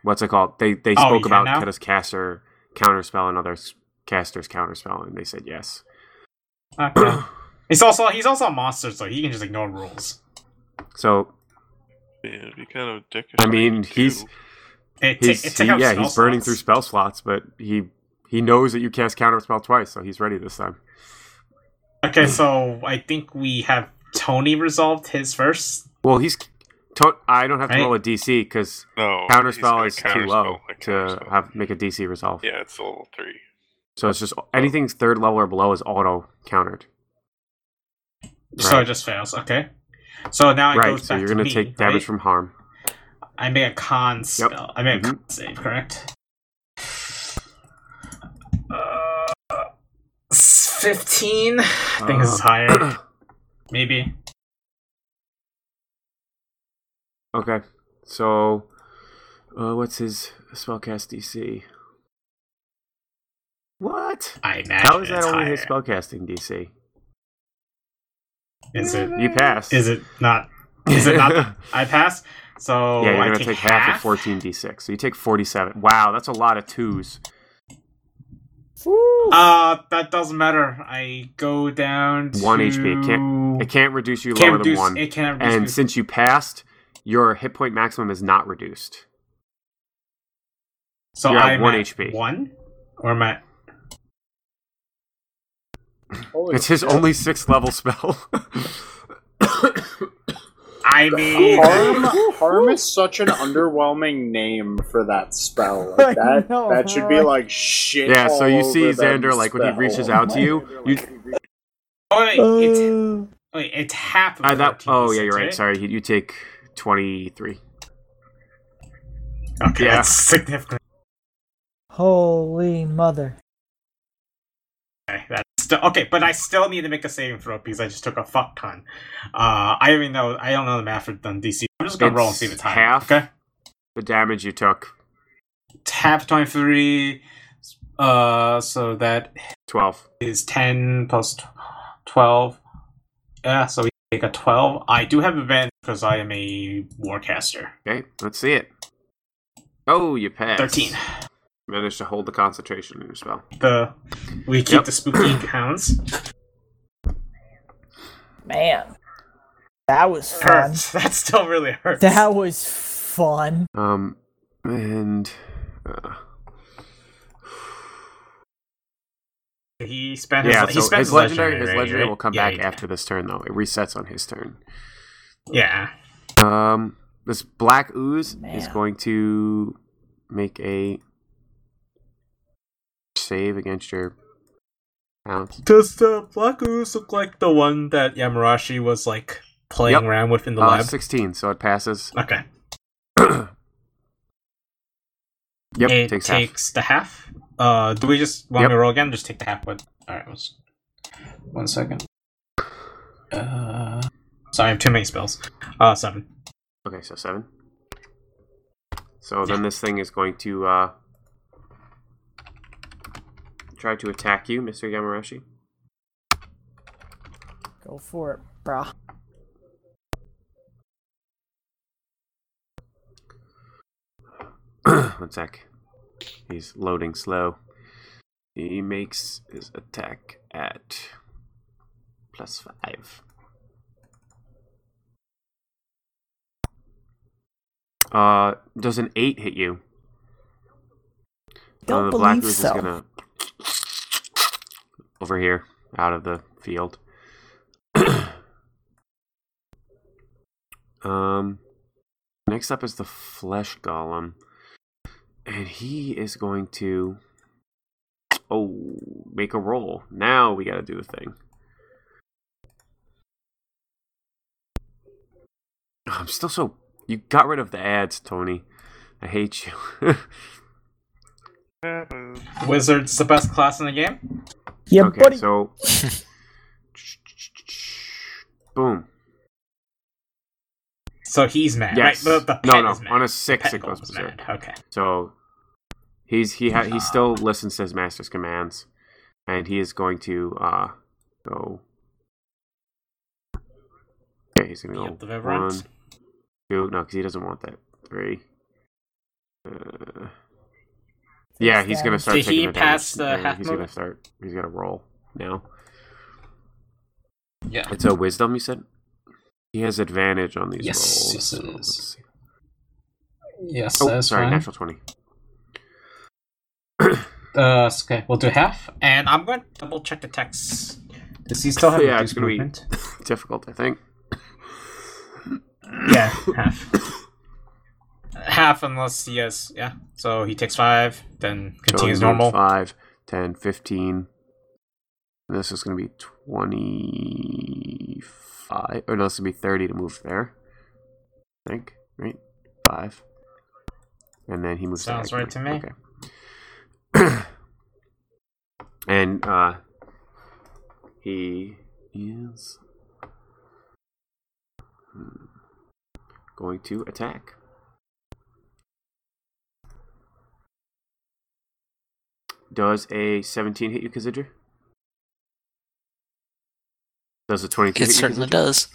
what's it called? They they Oh, spoke you can about now? Keta's caster counterspell and other s- casters counterspell, and they said yes. Okay. (clears throat) he's also he's also a monster, so he can just ignore rules. So Yeah, it'd be kind of dickish. I mean, he's It, he's it he- take yeah he's burning slots. through spell slots, but he he knows that you cast counterspell twice, so he's ready this time. Okay, (clears throat) so I think we have Tony resolved his first. Well, he's to- I don't have to Right. roll a DC because no counterspell gonna is too low to have make a DC resolve. Yeah, it's a level three. So it's just anything third level or below is auto countered. So it just fails. Okay. So now it Right, goes so back you're gonna me, take damage right? from harm. I make a con spell. I make a Mhm. con save, correct? Uh, fifteen. I think this is Uh, higher. (clears throat) Maybe. Okay, so uh, what's his spellcast DC? What? I imagine How is that it's only higher. his spellcasting DC? Is it? You pass? Is it not? Is it not? (laughs) I pass. So yeah, you're I gonna take, take half, of 14 d6. So you take 47. Wow, that's a lot of twos. Woo. Uh, that doesn't matter. I go down to One HP. It can't- It can't reduce you Can't lower reduce. than one. It can't reduce. And me- since you passed, your hit point maximum is not reduced. so you're I'm one at HP. One, or am I? Holy It's his shit. only sixth level spell. I (laughs) mean, Harm, (laughs) harm is such an underwhelming name for that spell. (laughs) Like that, know, that should be like shit. yeah, so you see Xander, like when he reaches out to you, you oh wait, it's Uh, wait, it's half of uh, that, oh yeah, you're right. right? Sorry, you, you take 23. Okay, Yeah. that's significant. holy mother. Okay, that's still okay, but I still need to make a saving throw because I just took a fuck ton. Uh, I don't even know. I don't know the math for done DC. I'm just gonna roll and see if it's It's half. Okay, The damage you took, It's half twenty three. Uh, so that 12. is ten twelve. Yeah, so we take a twelve. I do have advantage because I am a warcaster. Okay, let's see it. Oh, you passed. Thirteen. Managed to hold the concentration in your spell. The we keep Yep. the spooky hounds. Man. That was fun. Hurts. (laughs) That still really hurts. That was fun. Um, and uh, he spent his, yeah, he spent his legendary, his legendary right? will come Yeah, back yeah. after this turn, though. It resets on his turn. Yeah. Um, this black ooze is going to make a save against your pounce. Does the Black Ooze look like the one that Yamarashi was like playing Yep. around with in the Uh, lab? sixteen, so it passes. (coughs) Okay. Yep, it takes, takes, the half. Uh, do we just want Yep. me to roll again? Just take the half with. All right, let's- one second. Uh, sorry, I have too many spells. Uh, seven. Okay, so seven. So then this thing is going to uh, try to attack you, Mister Yamarashi. Go for it, brah. (clears throat) One sec. He's loading slow. He makes his attack at plus five. Uh, does an eight hit you? Don't Uh, the believe so. is gonna over here, out of the field. (clears throat) um, next up is the flesh golem, and he is going to oh make a roll. Now we got to do a thing. I'm still so you got rid of the ads, Tony. I hate you. (laughs) Wizard's the best class in the game. Yeah, okay, buddy. so (laughs) boom. So he's mad, Yes. right? The, the No, no, is mad. on a six pet it goes goes berserk. mad. Okay. So he's he ha- he still listens to his master's commands, and he is going to uh go. Okay, he's gonna Be go the Vibrant. one, two. No, because he doesn't want that. Three. Uh, yeah, he's gonna start Did he pass damage. the half He's move? gonna start. He's gonna roll now. Yeah. It's a wisdom. You said he has advantage on these Yes, rolls. yes, it so is. let's see. Yes, Oh, sorry, fine. natural twenty. Uh, okay, we'll do half. And I'm going to double check the text. Does he still have Yeah, it's gonna be- (laughs) Difficult, I think. Yeah, half. half unless he has, yeah. So he takes five, then continues normal. 5, 10, 15. This is going to be 25. Or no, this will be 30 to move there. I think, right? 5. And then he moves Sounds right to me. Okay. (clears throat) and uh, he is going to attack. Does a 17 hit you, Kazidra? Does a 22 It hit you, certainly Kazidra? does.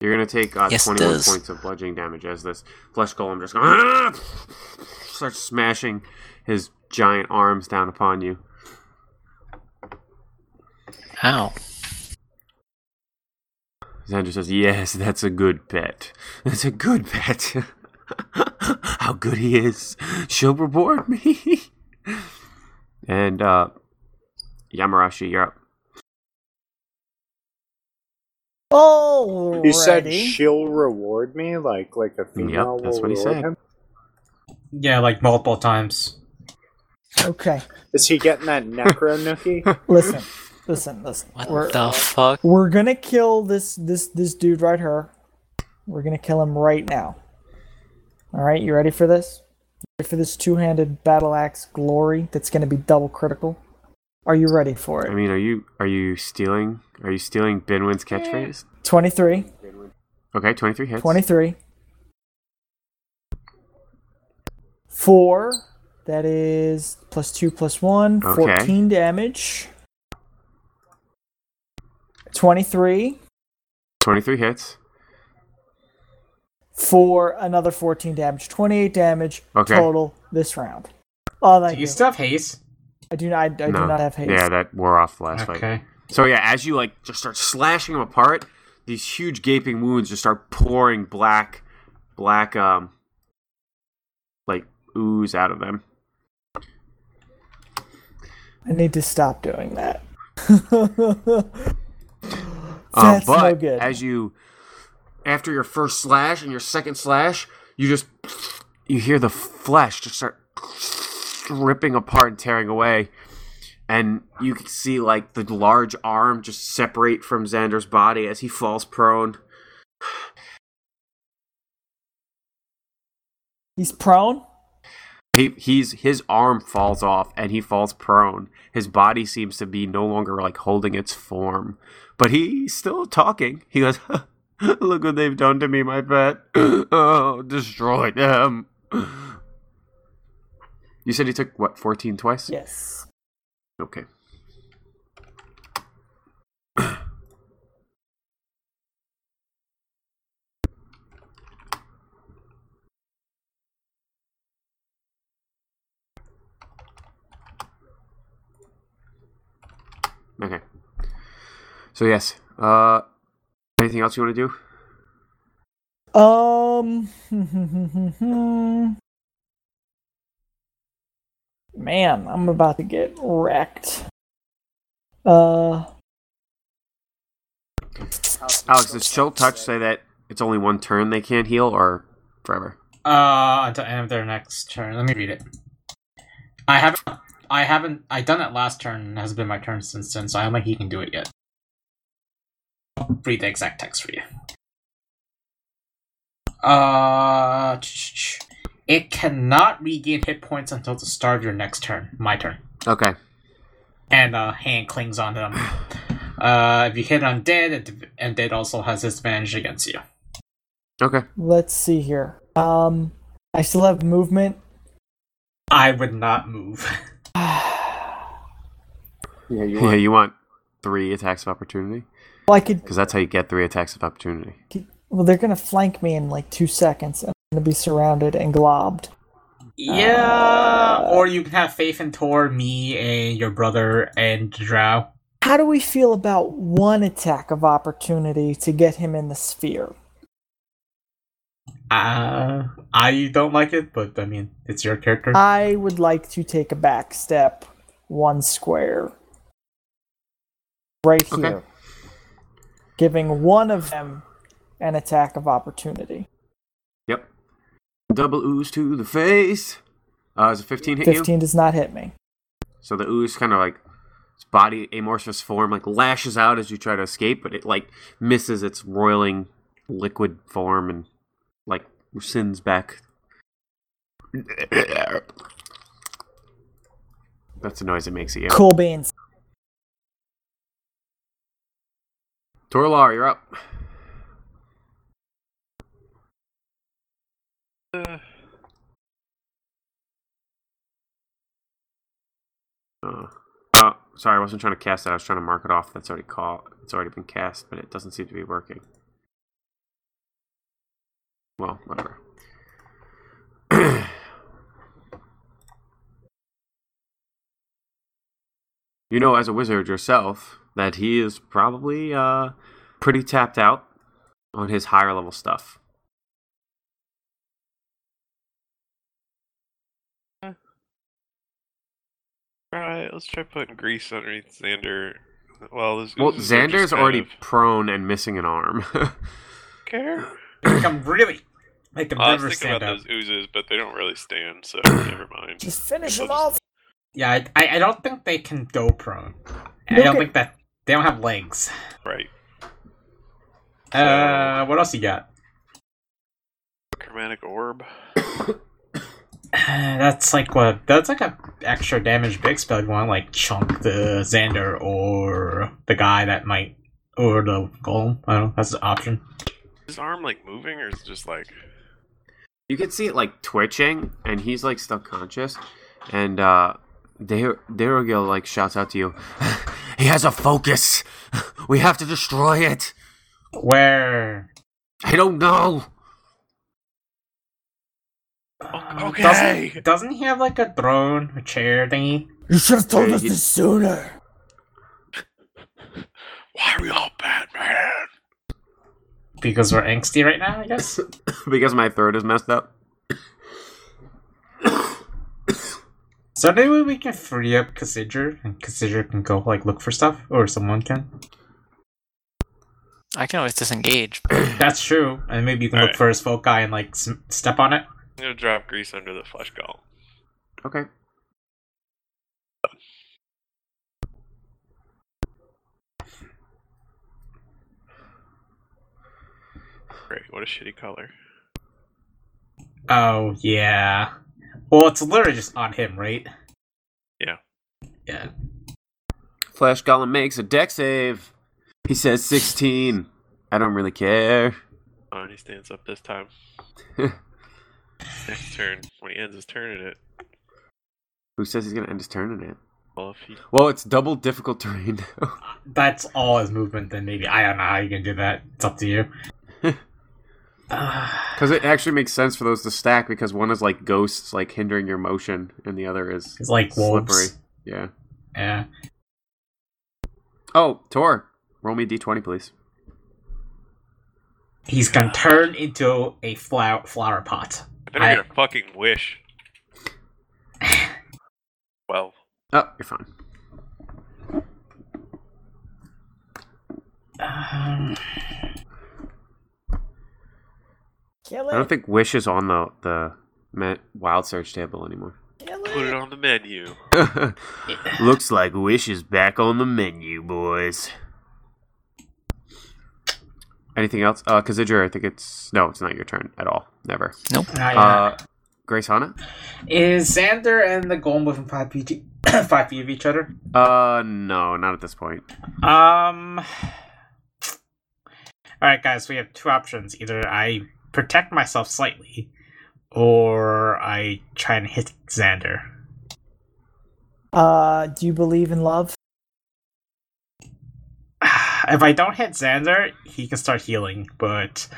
You're gonna take uh, Yes, 21 points of bludgeoning damage as this flesh golem just (laughs) starts smashing his giant arms down upon you. Ow. Xander says, "Yes, that's a good pet. That's a good pet. (laughs) How good he is. She'll reward me." (laughs) and uh, Yamarashi, you're up. Oh, You said she'll reward me, like like a female that's will what he reward said. him. Yeah, like multiple times. Okay, Is he getting that necro nookie? (laughs) listen, listen, listen. What We're, the fuck? we're gonna kill this this this dude right here. We're gonna kill him right now. All right, you ready for this? Ready for this two-handed battle axe glory that's gonna be double critical? Are you ready for it? I mean, are you are you stealing? Are you stealing Binwin's catchphrase? 23, Okay, 23 hits. 23. Four. That is plus two plus one. Okay. 14 damage. 23 23 hits. for another 14 damage. 28 damage Okay. total this round. Oh, Do thank you you. still have haste? I do not. I, I do not have haste. Yeah, that wore off the last fight. Okay. So yeah, as you like just start slashing them apart, these huge gaping wounds just start pouring black, black um, like ooze out of them. I need to stop doing that. (laughs) Uh, That's but no good. as you, after your first slash and your second slash, you just you hear the flesh just start ripping apart and tearing away, and you can see like the large arm just separate from Xander's body as he falls prone. He's prone. He, he's his arm falls off and he falls prone. His body seems to be no longer like holding its form, but he's still talking. He goes, (laughs) "Look what they've done to me, my pet. (laughs) oh, destroy them." You said he took what fourteen twice? Yes. Okay. Okay. So yes. Uh anything else you want to do? Um. (laughs) Man, I'm about to get wrecked. Uh. Alex, does chill touch say that it's only one turn they can't heal or forever? Uh, until end of their next turn. Let me read it. I haven't. I haven't. I done it last turn. and It has been my turn since then, so I don't think he can do it yet. I'll read the exact text for you. Uh, it cannot regain hit points until the start of your next turn. My turn. Okay. and a hand clings on them. (sighs) Uh, if you hit undead, and undead also has disadvantage against you. Okay. Let's see here. Um, I still have movement. I would not move. (laughs) (sighs) Yeah, you want, yeah, you want three attacks of opportunity Well, I could. because that's how you get three attacks of opportunity. Well, they're gonna flank me in like two seconds. And I'm gonna be surrounded and globbed. Yeah, or you can have faith in Tor, me, and your brother and Drow. How do we feel about one attack of opportunity to get him in the sphere? Uh, I don't like it, but I mean, it's your character. I would like to take a back step, one square, right Okay. here, giving one of them an attack of opportunity. Yep. Double ooze to the face. Uh, is a 15 hit you? Fifteen does not hit me. So the ooze kind of like its body amorphous form like lashes out as you try to escape, but it like misses its roiling liquid form and like sends back. That's the noise it makes at you. Cool beans. Torlar, you're up. Uh, Uh, oh, sorry, I wasn't trying to cast that. I was trying to mark it off. That's already called. It's already been cast, but it doesn't seem to be working. Well, whatever. (clears throat) you know, as a wizard yourself, that he is probably uh, pretty tapped out on his higher level stuff. Alright, let's try putting grease underneath Xander. Well, this Well, Xander's already of- prone and missing an arm. (laughs) care. I'm really like the I was never thinking stand about up. those oozes, but they don't really stand, so (coughs) never mind. Just finish We'll him just- off. Yeah, I, I I don't think they can go prone. I Look don't at- think that they don't have legs. Right. Uh, what else you got? Chromatic orb. (coughs) That's like what? That's like a extra damage big spell. You want like chunk the Xander or the guy that might or the golem. I don't know. That's an option. Is his arm like moving, or is it just like? you can see it like twitching, and he's like still conscious. And uh, Dar- Darogil like shouts out to you, (laughs) "He has a focus. (laughs) We have to destroy it." Where? I don't know. Uh, okay. Doesn't, doesn't he have like a throne, a chair thingy? You should have told Hey, us he- this sooner. (laughs) Why are we all Batman? Because we're angsty right now, I guess. (coughs) because my throat is messed up. so maybe we can free up Cassidra, and Cassidra can go like look for stuff, or someone can. I can always disengage. (coughs) That's true, and maybe you can look Alright. for his foci and like s- step on it. I'm gonna drop grease under the flesh golem. Okay. Great. What a shitty color. Oh yeah. Well, it's literally just on him, right? Yeah. Yeah. Flesh Golem makes a Dex save. He says 16. I don't really care. Oh, and he stands up this time. (laughs) Next turn, when he ends his turn in it. Who says he's gonna end his turn in it? Well, if he Well, it's double difficult terrain. That's all his movement. Then maybe I don't know how you can do that. It's up to you. Uh, Because it actually makes sense for those to stack because one is like ghosts, like hindering your motion, and the other is it's like slippery. wolves. Yeah. Yeah. Oh, Tor, roll me d20, please. He's gonna turn into a flower flower pot. I better I- get a fucking wish. (laughs) Well, Oh, you're fine. Um, Kill I don't think Wish is on the the me- wild surge table anymore. Kill put it it. on the menu. (laughs) Looks like Wish is back on the menu, boys. Anything else? Uh, Kazidra, I think it's no, it's not your turn at all. Never. Nope. not yet. Uh, Grace Hana. Is Xander and the golem within five feet (coughs) Five feet of each other. Uh, no, not at this point. Um. (sighs) All right, guys. We have two options. Either I protect myself slightly, or I try and hit Xander. Uh, do you believe in love? (sighs) If I don't hit Xander, he can start healing. But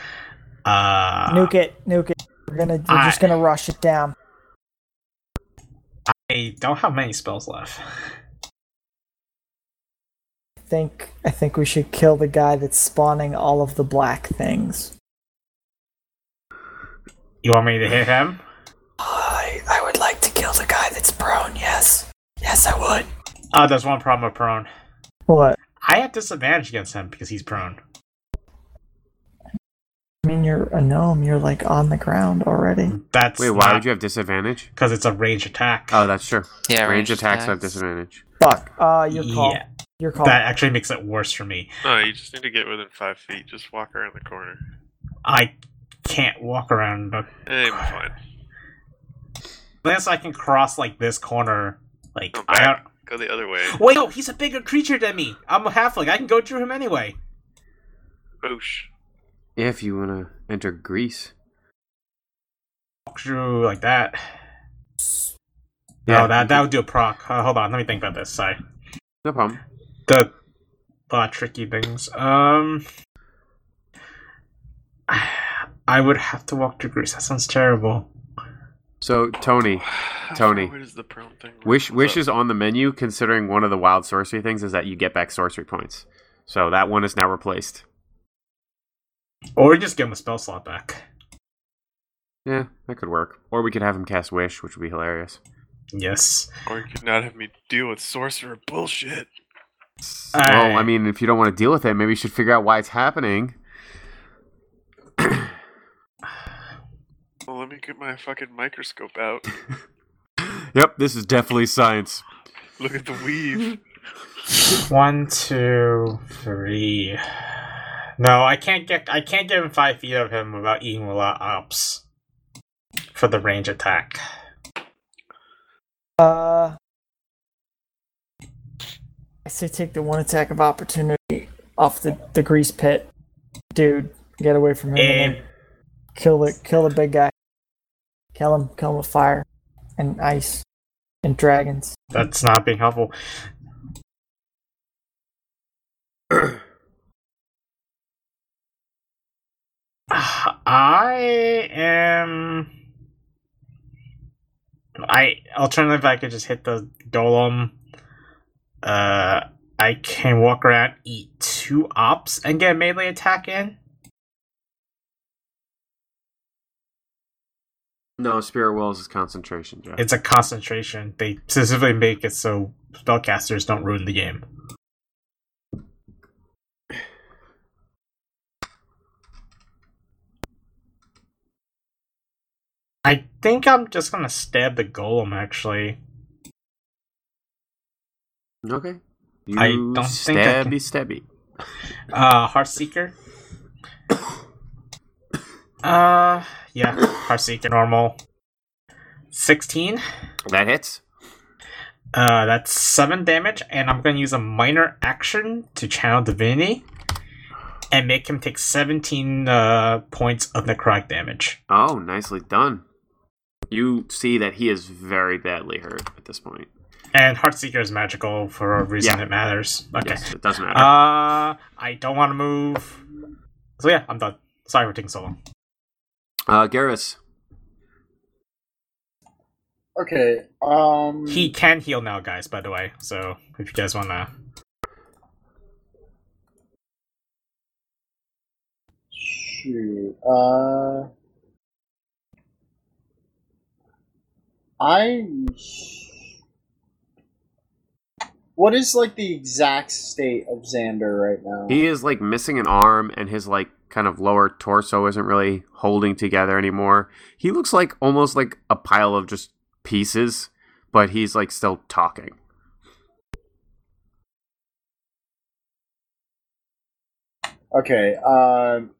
uh, nuke it, nuke it. We're gonna, we're just gonna rush it down. I don't have many spells left. I think, I think we should kill the guy that's spawning all of the black things. You want me to hit him? I, I would like to kill the guy that's prone. Yes, yes, I would. Oh, there's one problem with prone. What? I have disadvantage against him because he's prone. I mean, you're a gnome. You're like on the ground already. That's Wait, why would you have disadvantage? Because it's a range attack. Oh, that's true. Yeah, range ranged attacks have disadvantage. Fuck. Uh, your call. Yeah, Your call. that actually makes it worse for me. No, you just need to get within five feet. Just walk around the corner. I can't walk around. The... Eh, it'll fine. Unless I can cross like this corner. Like Go I don't... Go the other way. Wait, no, he's a bigger creature than me. I'm a halfling. I can go through him anyway. Boosh. If you want to enter grease. Walk through like that. Yeah. No, that that would do a proc. Uh, hold on, let me think about this. Sorry. No problem. The uh, tricky things. Um, (sighs) I would have to walk to grease. That sounds terrible. So, Tony, (sighs) Tony. far away does the prone thing Wish? Wish What's is on the menu, considering one of the wild sorcery things is that you get back sorcery points. So that one is now replaced. Or just give him a spell slot back. Yeah, that could work. Or we could have him cast Wish, which would be hilarious. Yes. Or you could not have me deal with sorcerer bullshit. well, I mean, if you don't want to deal with it, maybe you should figure out why it's happening. Let me get my fucking microscope out. (laughs) Yep, this is definitely science. Look at the weave. (laughs) One, two, three. No, I can't get. I can't get him five feet of him without eating a lot of ops for the range attack. Uh, I say take the one attack of opportunity off the, the grease pit, dude. Get away from him and And kill the kill the big guy. Kill him. Kill him with fire and ice and dragons. that's not being helpful. (clears throat) I am. I alternatively if I could just hit the golem. Uh, I can walk around, eat two ops, and get a melee attack in. No, Spirit wells is concentration, Jeff. It's a concentration. They specifically make it so spellcasters don't ruin the game. I think I'm just gonna stab the golem actually. okay. You I don't think I can- stabby stabby. Uh Heartseeker. (coughs) Uh yeah, Heartseeker normal. Sixteen. That hits. Uh, that's seven damage, and I'm gonna use a minor action to channel divinity, and make him take seventeen uh, points of necrotic damage. Oh, nicely done. You see that he is very badly hurt at this point. And Heartseeker is magical for a reason Yeah. that matters. Okay. Yes, it doesn't matter. Uh, I don't want to move. So yeah, I'm done. Sorry for taking so long. Uh, Garrus. Okay. Um. He can heal now, guys. By the way, so if you guys wanna, Shoot. Uh. I. What is like the exact state of Xander right now? He is like missing an arm, and his like kind of lower torso isn't really holding together anymore. He looks like almost like a pile of just pieces, but he's like still talking. Okay. Um.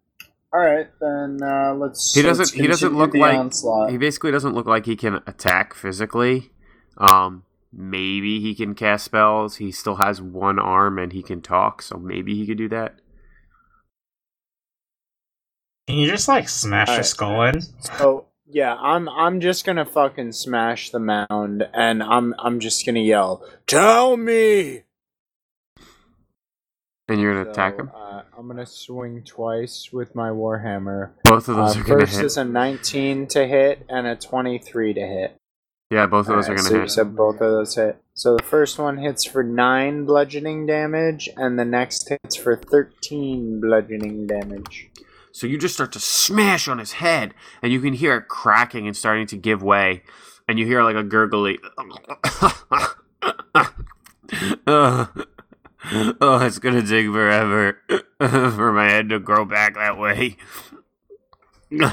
all right, then uh, let's. He doesn't- let's he doesn't look like- onslaught. He basically doesn't look like he can attack physically, um, maybe he can cast spells. He still has one arm and he can talk, so maybe he could do that. Can you just like smash Alright. his skull in? So yeah, I'm I'm just gonna fucking smash the mound, and I'm I'm just gonna yell, "Tell me!" And you're gonna attack him. Uh, I'm gonna swing twice with my warhammer. Both of Uh, those are gonna first hit. is a 19 to hit and a 23 to hit. Yeah, both of those are gonna so you hit. said both of those hit. So the first one hits for nine bludgeoning damage, and the next hits for 13 bludgeoning damage. So you just start to smash on his head, and you can hear it cracking and starting to give way, and you hear like a gurgly. (laughs) Oh, oh, it's gonna take forever (laughs) for my head to grow back that way. (laughs)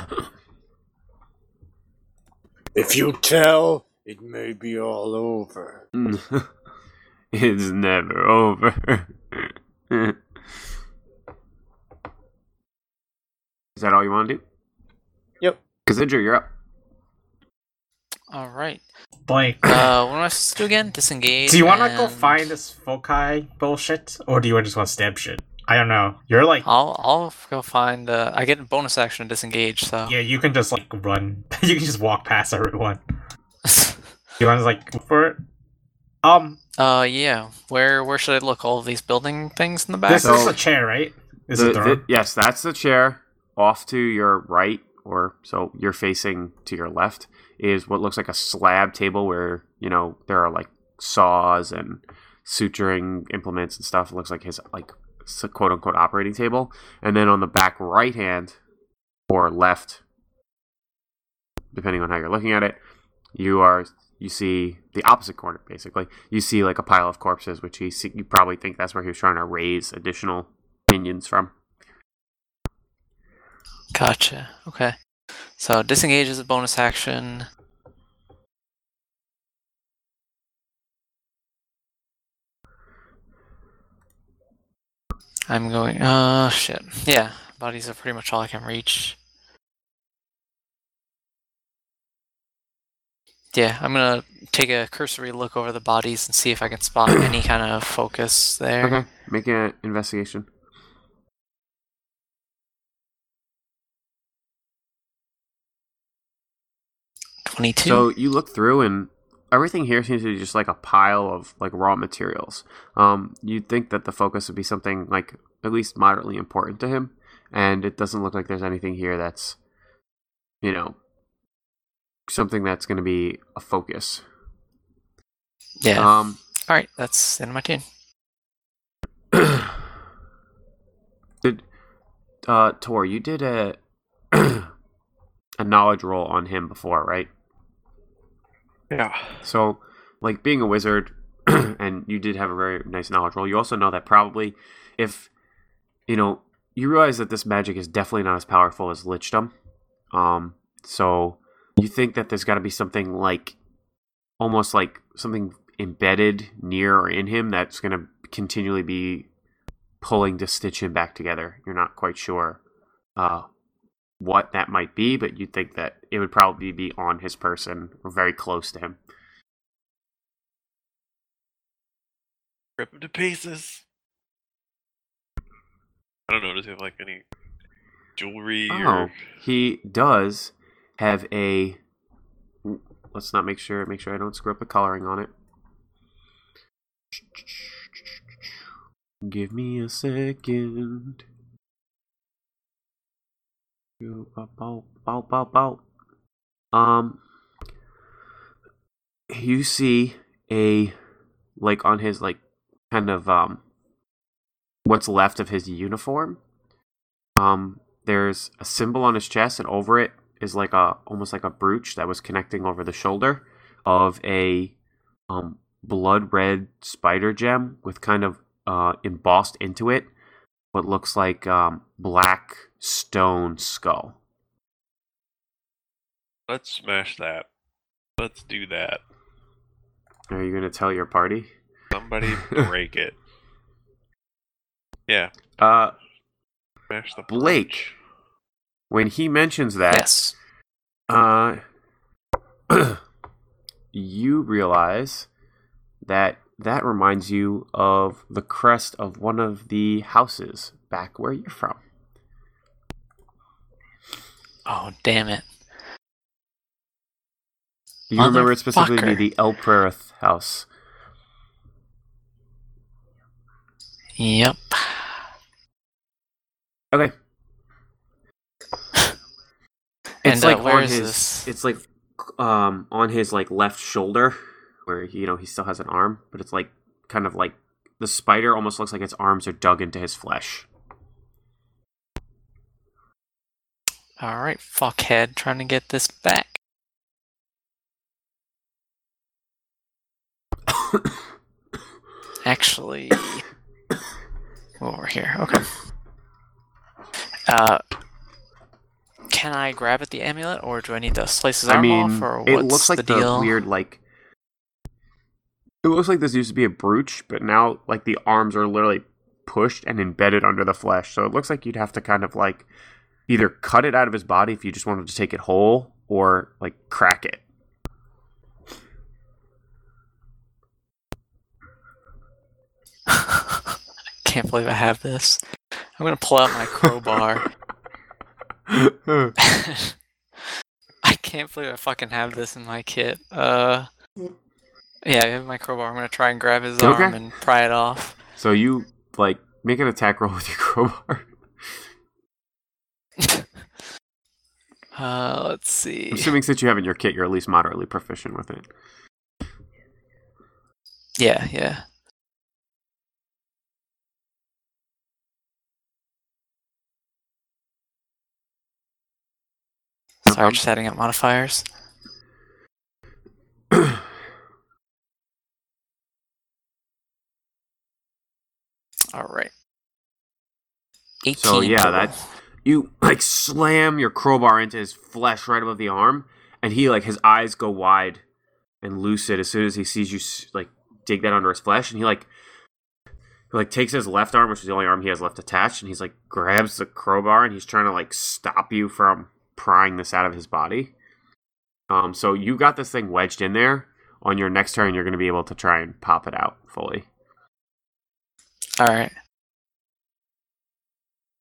If you tell, it may be all over. it's never over. That all you want to do? Yep. Kazidra, you're up. All right. Like, Uh, what am I supposed to do again? Disengage. do you want to go find this foci bullshit, or do you just want to stab shit? I don't know. You're like, I'll I'll go find. Uh, I get a bonus action to disengage. So. yeah, you can just like run. (laughs) you can just walk past everyone. (laughs) You want to like go for it? Um, uh, yeah. Where where should I look? All of these building things in the back. this is So- a chair, right? Is The- it the the- yes, that's the chair. Off to your right, or so you're facing to your left, is what looks like a slab table where you know there are like saws and suturing implements and stuff. It looks like his like quote unquote operating table, and then on the back right hand or left, depending on how you're looking at it, you are you see the opposite corner basically. You see like a pile of corpses, which see, you probably think that's where he was trying to raise additional minions from. Gotcha. Okay. So disengage is a bonus action. I'm going. Uh, shit. Yeah, bodies are pretty much all I can reach. Yeah, I'm gonna take a cursory look over the bodies and see if I can spot any kind of focus there. Okay, make an investigation. Twenty-two. So you look through, and everything here seems to be just like a pile of like raw materials. Um, you'd think that the focus would be something like at least moderately important to him, and it doesn't look like there's anything here that's, you know, something that's going to be a focus. yeah. Um, all right, that's the end of my turn. (clears throat) did uh Tor, you did a (clears throat) a knowledge roll on him before, right? Yeah. So, like being a wizard, (clears throat) and you did have a very nice knowledge roll. You also know that probably, if you know, you realize that this magic is definitely not as powerful as lichdom. Um, so you think that there's got to be something like, almost like something embedded near or in him that's going to continually be pulling to stitch him back together. You're not quite sure uh, what that might be, but you'd think that it would probably be on his person or very close to him. Rip him to pieces. I don't know. Does he have like any jewelry Oh, or he does have a. Let's not make sure make sure I don't screw up the coloring on it. Give me a second. Bow, bow, bow, bow. Um, you see a like on his like kind of um what's left of his uniform. Um, there's a symbol on his chest, and over it is like a almost like a brooch that was connecting over the shoulder of a um blood red spider gem with kind of uh embossed into it what looks like um black stone skull. let's smash that. Let's do that. Are you gonna tell your party? Somebody (laughs) break it. Yeah, Uh, smash the Blake. brooch. when he mentions that, Yes. Uh, (clears throat) you realize that that reminds you of the crest of one of the houses back where you're from. Oh, damn it. Do you remember it specifically to Motherfucker. be the Elpreth house? Yep. Okay. (laughs) And It's uh, like where on his this? it's like um on his like left shoulder where you know he still has an arm, but it's like kind of like the spider almost looks like its arms are dug into his flesh. Alright, fuckhead, trying to get this back. Actually, over here. Okay. Uh, can I grab at the amulet, or do I need to slice his I arm mean, off, or it looks like the the, deal? weird like. It looks like this used to be a brooch, but now like the arms are literally pushed and embedded under the flesh. So it looks like you'd have to kind of like either cut it out of his body if you just wanted to take it whole, or like crack it. I (laughs) can't believe I have this. I'm gonna pull out my crowbar. (laughs) (laughs) I can't believe I fucking have this in my kit. Uh, yeah, I have my crowbar. I'm gonna try and grab his Okay. arm and pry it off. so you like make an attack roll with your crowbar. Uh, let's see. I'm assuming since you have it in your kit, you're at least moderately proficient with it. Yeah, yeah. Sorry, problem. just adding up modifiers. (clears throat) All right. 18. So, yeah, total. that's- you (laughs) like slam your crowbar into his flesh right above the arm, and he like his eyes go wide and lucid as soon as he sees you like dig that under his flesh, and he like he like takes his left arm, which is the only arm he has left attached, and he's like grabs the crowbar and he's trying to like stop you from prying this out of his body. Um, so you got this thing wedged in there. On your next turn, you're going to be able to try and pop it out fully. All right.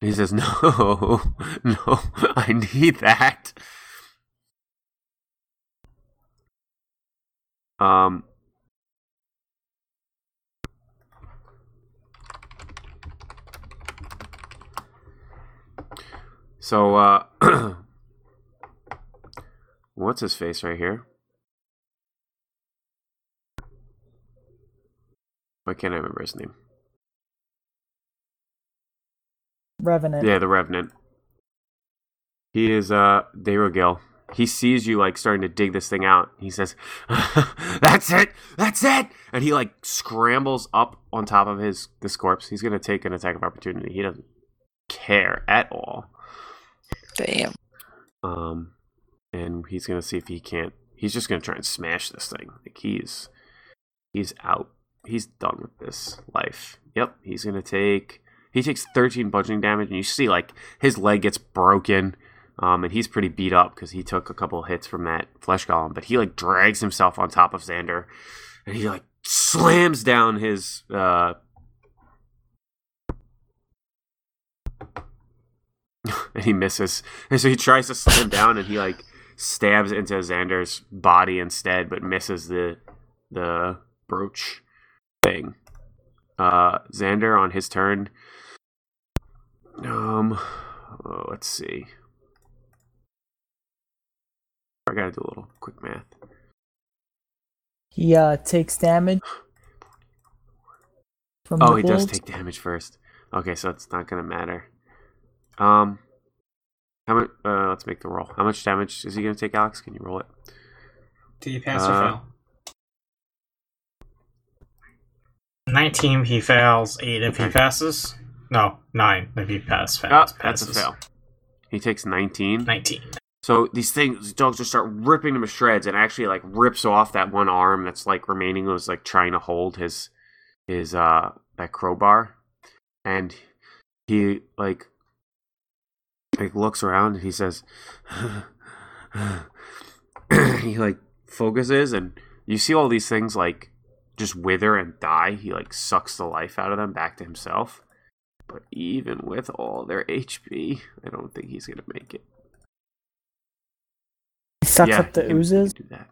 He says, "No, (laughs) no, I need that." Um. So, uh, (clears throat) what's his face right here? Why can't I remember his name? Revenant. Yeah, the Revenant. He is uh Dayrogil. He sees you like starting to dig this thing out. He says, (laughs) "That's it, that's it!" And he like scrambles up on top of his this corpse. He's gonna take an attack of opportunity. He doesn't care at all. Damn. Um, and he's gonna see if he can't. He's just gonna try and smash this thing. Like he's he's out. He's done with this life. Yep. He's gonna take. He takes 13 bludgeoning damage, and you see like his leg gets broken. Um, and he's pretty beat up because he took a couple hits from that flesh golem. But he like drags himself on top of Xander, and he like slams down his uh, (laughs) and he misses. And so he tries to slam down, and he like stabs into Xander's body instead, but misses the the brooch thing. Uh, Xander on his turn. Um, oh, let's see. I gotta do a little quick math. He uh, takes damage. (gasps) From Oh, the he does take damage first. Okay, so it's not gonna matter. Um, how much? Uh, let's make the roll. How much damage is he gonna take, Alex? Can you roll it? Did you pass Uh, or fail? 19 if he fails, 8 if he passes. No, 9 if he pass, Oh, that's a fail. He takes 19. 19. So these things, these dogs just start ripping him to shreds, and actually like rips off that one arm that's like remaining was like trying to hold his his uh that crowbar, and he like like looks around and he says, (sighs) he like focuses, and you see all these things like just wither and die. He like sucks the life out of them back to himself. But even with all their HP, I don't think he's gonna make it. He sucks yeah, up the he can- oozes. Do that.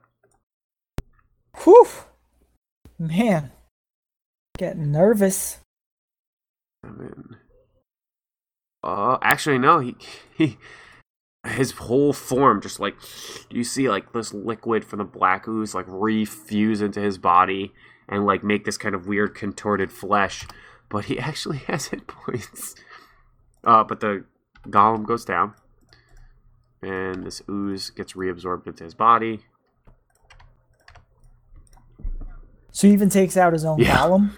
Whew. Man. Getting nervous. I mean, uh, actually, no. He he, his whole form just like you see like this liquid from the black ooze like refuse into his body and like make this kind of weird contorted flesh. But he (laughs) actually has hit points. Uh, but the golem goes down, and this ooze gets reabsorbed into his body. So he even takes out his own Yeah. golem.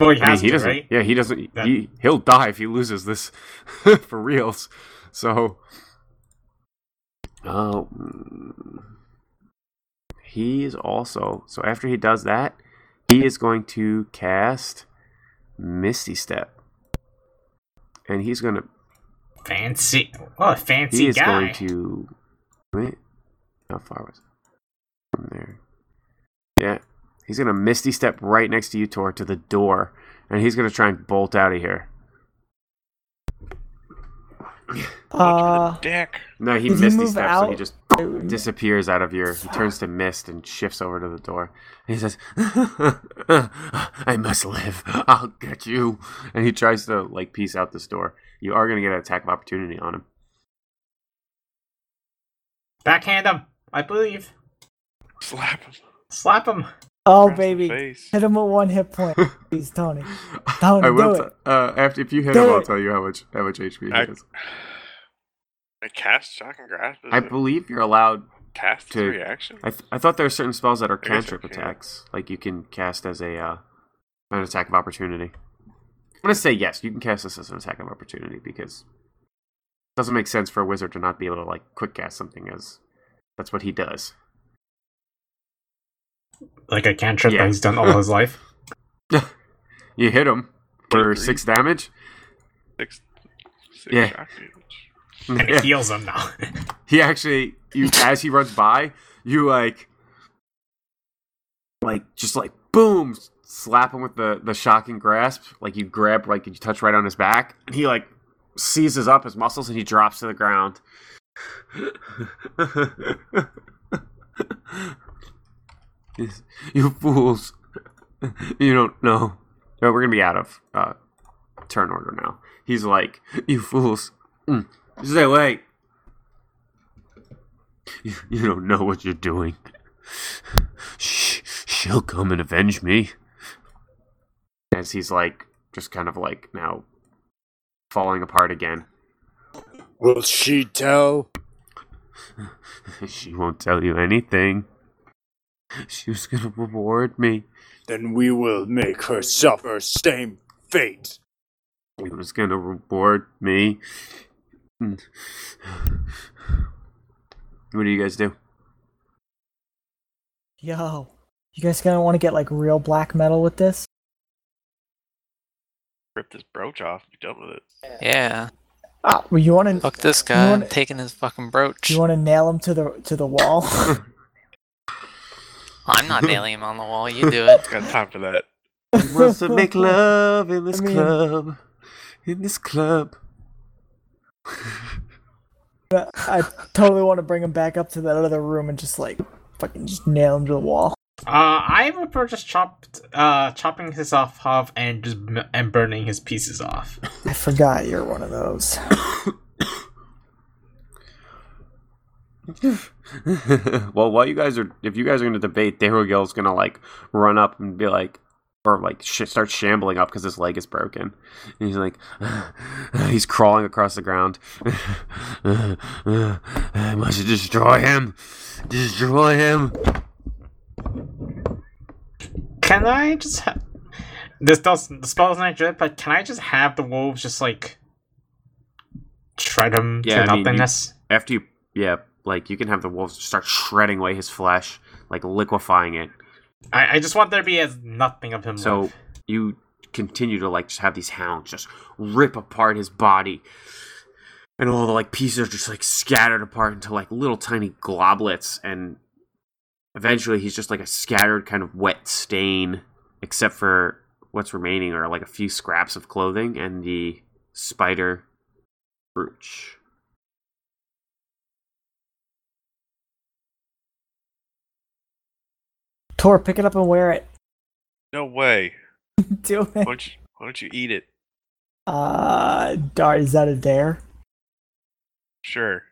Well, he I mean, has he to, doesn't. right? Yeah, he doesn't. That- He he'll die if he loses this (laughs) for reals. So, uh, mm, he is also. So after he does that, he is going to cast Misty Step, and he's gonna. Fancy. What a fancy He is guy. going to. Wait, how far was it from there? Yeah, he's gonna Misty Step right next to you, Tor, to the door, and he's gonna try and bolt out of here. Uh, Dick. No, he missed he misty move steps, so he just disappears out of your. He turns to mist and shifts over to the door. And he says, (laughs) "I must live. I'll get you." And he tries to like piece out this door. You are going to get an attack of opportunity on him. Backhand him. I believe. Slap him. Slap him. Oh across baby, hit him with one hit point, (laughs) please, Tony. Tony, I will. do t- it. uh, after if you hit Do him, I'll tell you how much how much HP he I- has. I cast shocking grasp. I it believe you're allowed cast to- as reaction. I, th- I thought there are certain spells that are I guess cantrip attacks, like you can cast as a uh, an attack of opportunity. I'm gonna say yes. You can cast this as an attack of opportunity because it doesn't make sense for a wizard to not be able to like quick cast something as that's what he does. Like a cantrip Yeah. that he's done all his life. (laughs) You hit him for six damage. Six, six Yeah. shock (laughs) damage. And Yeah. heals him now. (laughs) he actually you as he runs by you like like just like boom slap him with the the shocking grasp like you grab like you touch right on his back and he like seizes up his muscles and he drops to the ground you fools (laughs) you don't know no, we're gonna be out of uh turn order now he's like you fools mm. stay away you, you don't know what you're doing. (laughs) Shh, she'll come and avenge me. As he's like, just kind of like now falling apart again. Will she tell? (laughs) She won't tell you anything. (laughs) She was gonna reward me. Then we will make her suffer same fate. He was gonna reward me. (sighs) What do you guys do? Yo, you guys gonna want to get like real black metal with this? Rip this brooch off. Be done with it. Yeah. Ah, well, you want to Fuck this guy. wanna- I'm taking his fucking brooch. you want to nail him to the to the wall? (laughs) (laughs) I'm not nailing (laughs) him on the wall. You do it. Got time for that. wants (laughs) to make love in this I mean- club. In this club. (laughs) I totally want to bring him back up to that other room and just like fucking just nail him to the wall. Uh, I would prefer just chopped, uh, chopping his off off and just m- and burning his pieces off. I forgot you're one of those. (coughs) (laughs) well, while you guys are, if you guys are going to debate, Darugil's going to like run up and be like, or like sh- start shambling up because his leg is broken. And he's like, (sighs) he's crawling across the ground. (sighs) I must destroy him. Destroy him. Can I just ha- this does the spell is not good, but can I just have the wolves just like shred him Yeah, to I mean, you- nothingness? After you, yeah, like you can have the wolves start shredding away his flesh, like liquefying it. I, I just want there to be as nothing of him So left. you continue to like just have these hounds just rip apart his body. And all the like pieces are just like scattered apart into like little tiny globlets and eventually he's just like a scattered kind of wet stain, except for what's remaining are like a few scraps of clothing and the spider brooch. Tor, pick it up and wear it. No way. (laughs) Do Why it. don't you, why don't you eat it? Uh, Dar, is that a dare? Sure.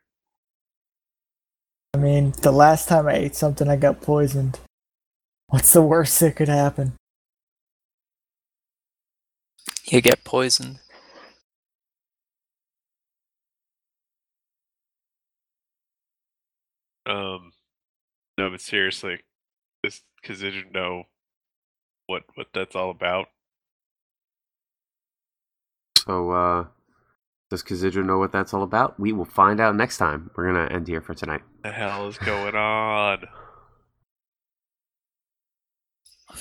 I mean, the last time I ate something, I got poisoned. What's the worst that could happen? You get poisoned. Um, no, but seriously, this because did you know what what that's all about? So, uh, does Kazidra know what that's all about? We will find out next time. We're gonna end here for tonight. The hell is going on?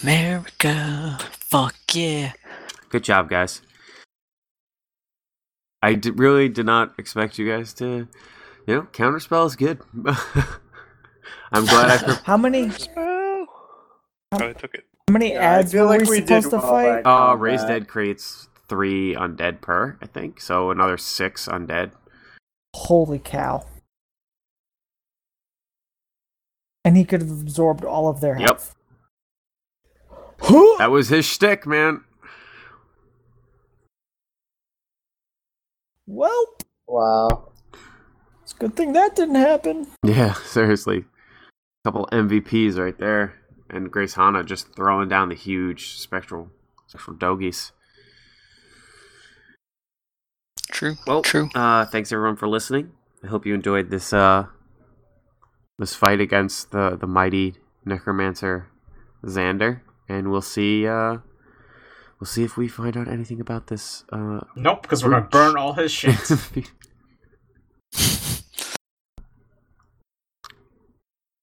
America, fuck yeah. Good job, guys. I d- really did not expect you guys to, you know, counterspell is good. (laughs) I'm glad I. (laughs) Pre- How many Well, I took it. how many Yeah, ads feel were like we, we did supposed to fight? uh, combat. Raise Dead creates three undead per, I think. So another six undead. Holy cow! And he could have absorbed all of their Yep. health. That was his shtick, man. Well, Wow. it's a good thing that didn't happen. Yeah, (laughs) seriously. A couple MVPs right there. And Grace Hana just throwing down the huge spectral spectral dogies. True. Well, True. Uh, thanks everyone for listening. I hope you enjoyed this uh this fight against the the mighty necromancer Xander, and we'll see uh we'll see if we find out anything about this uh Nope, because we're gonna burn all his shit. (laughs)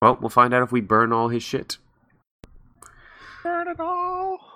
well, we'll find out if we burn all his shit. Burn it all.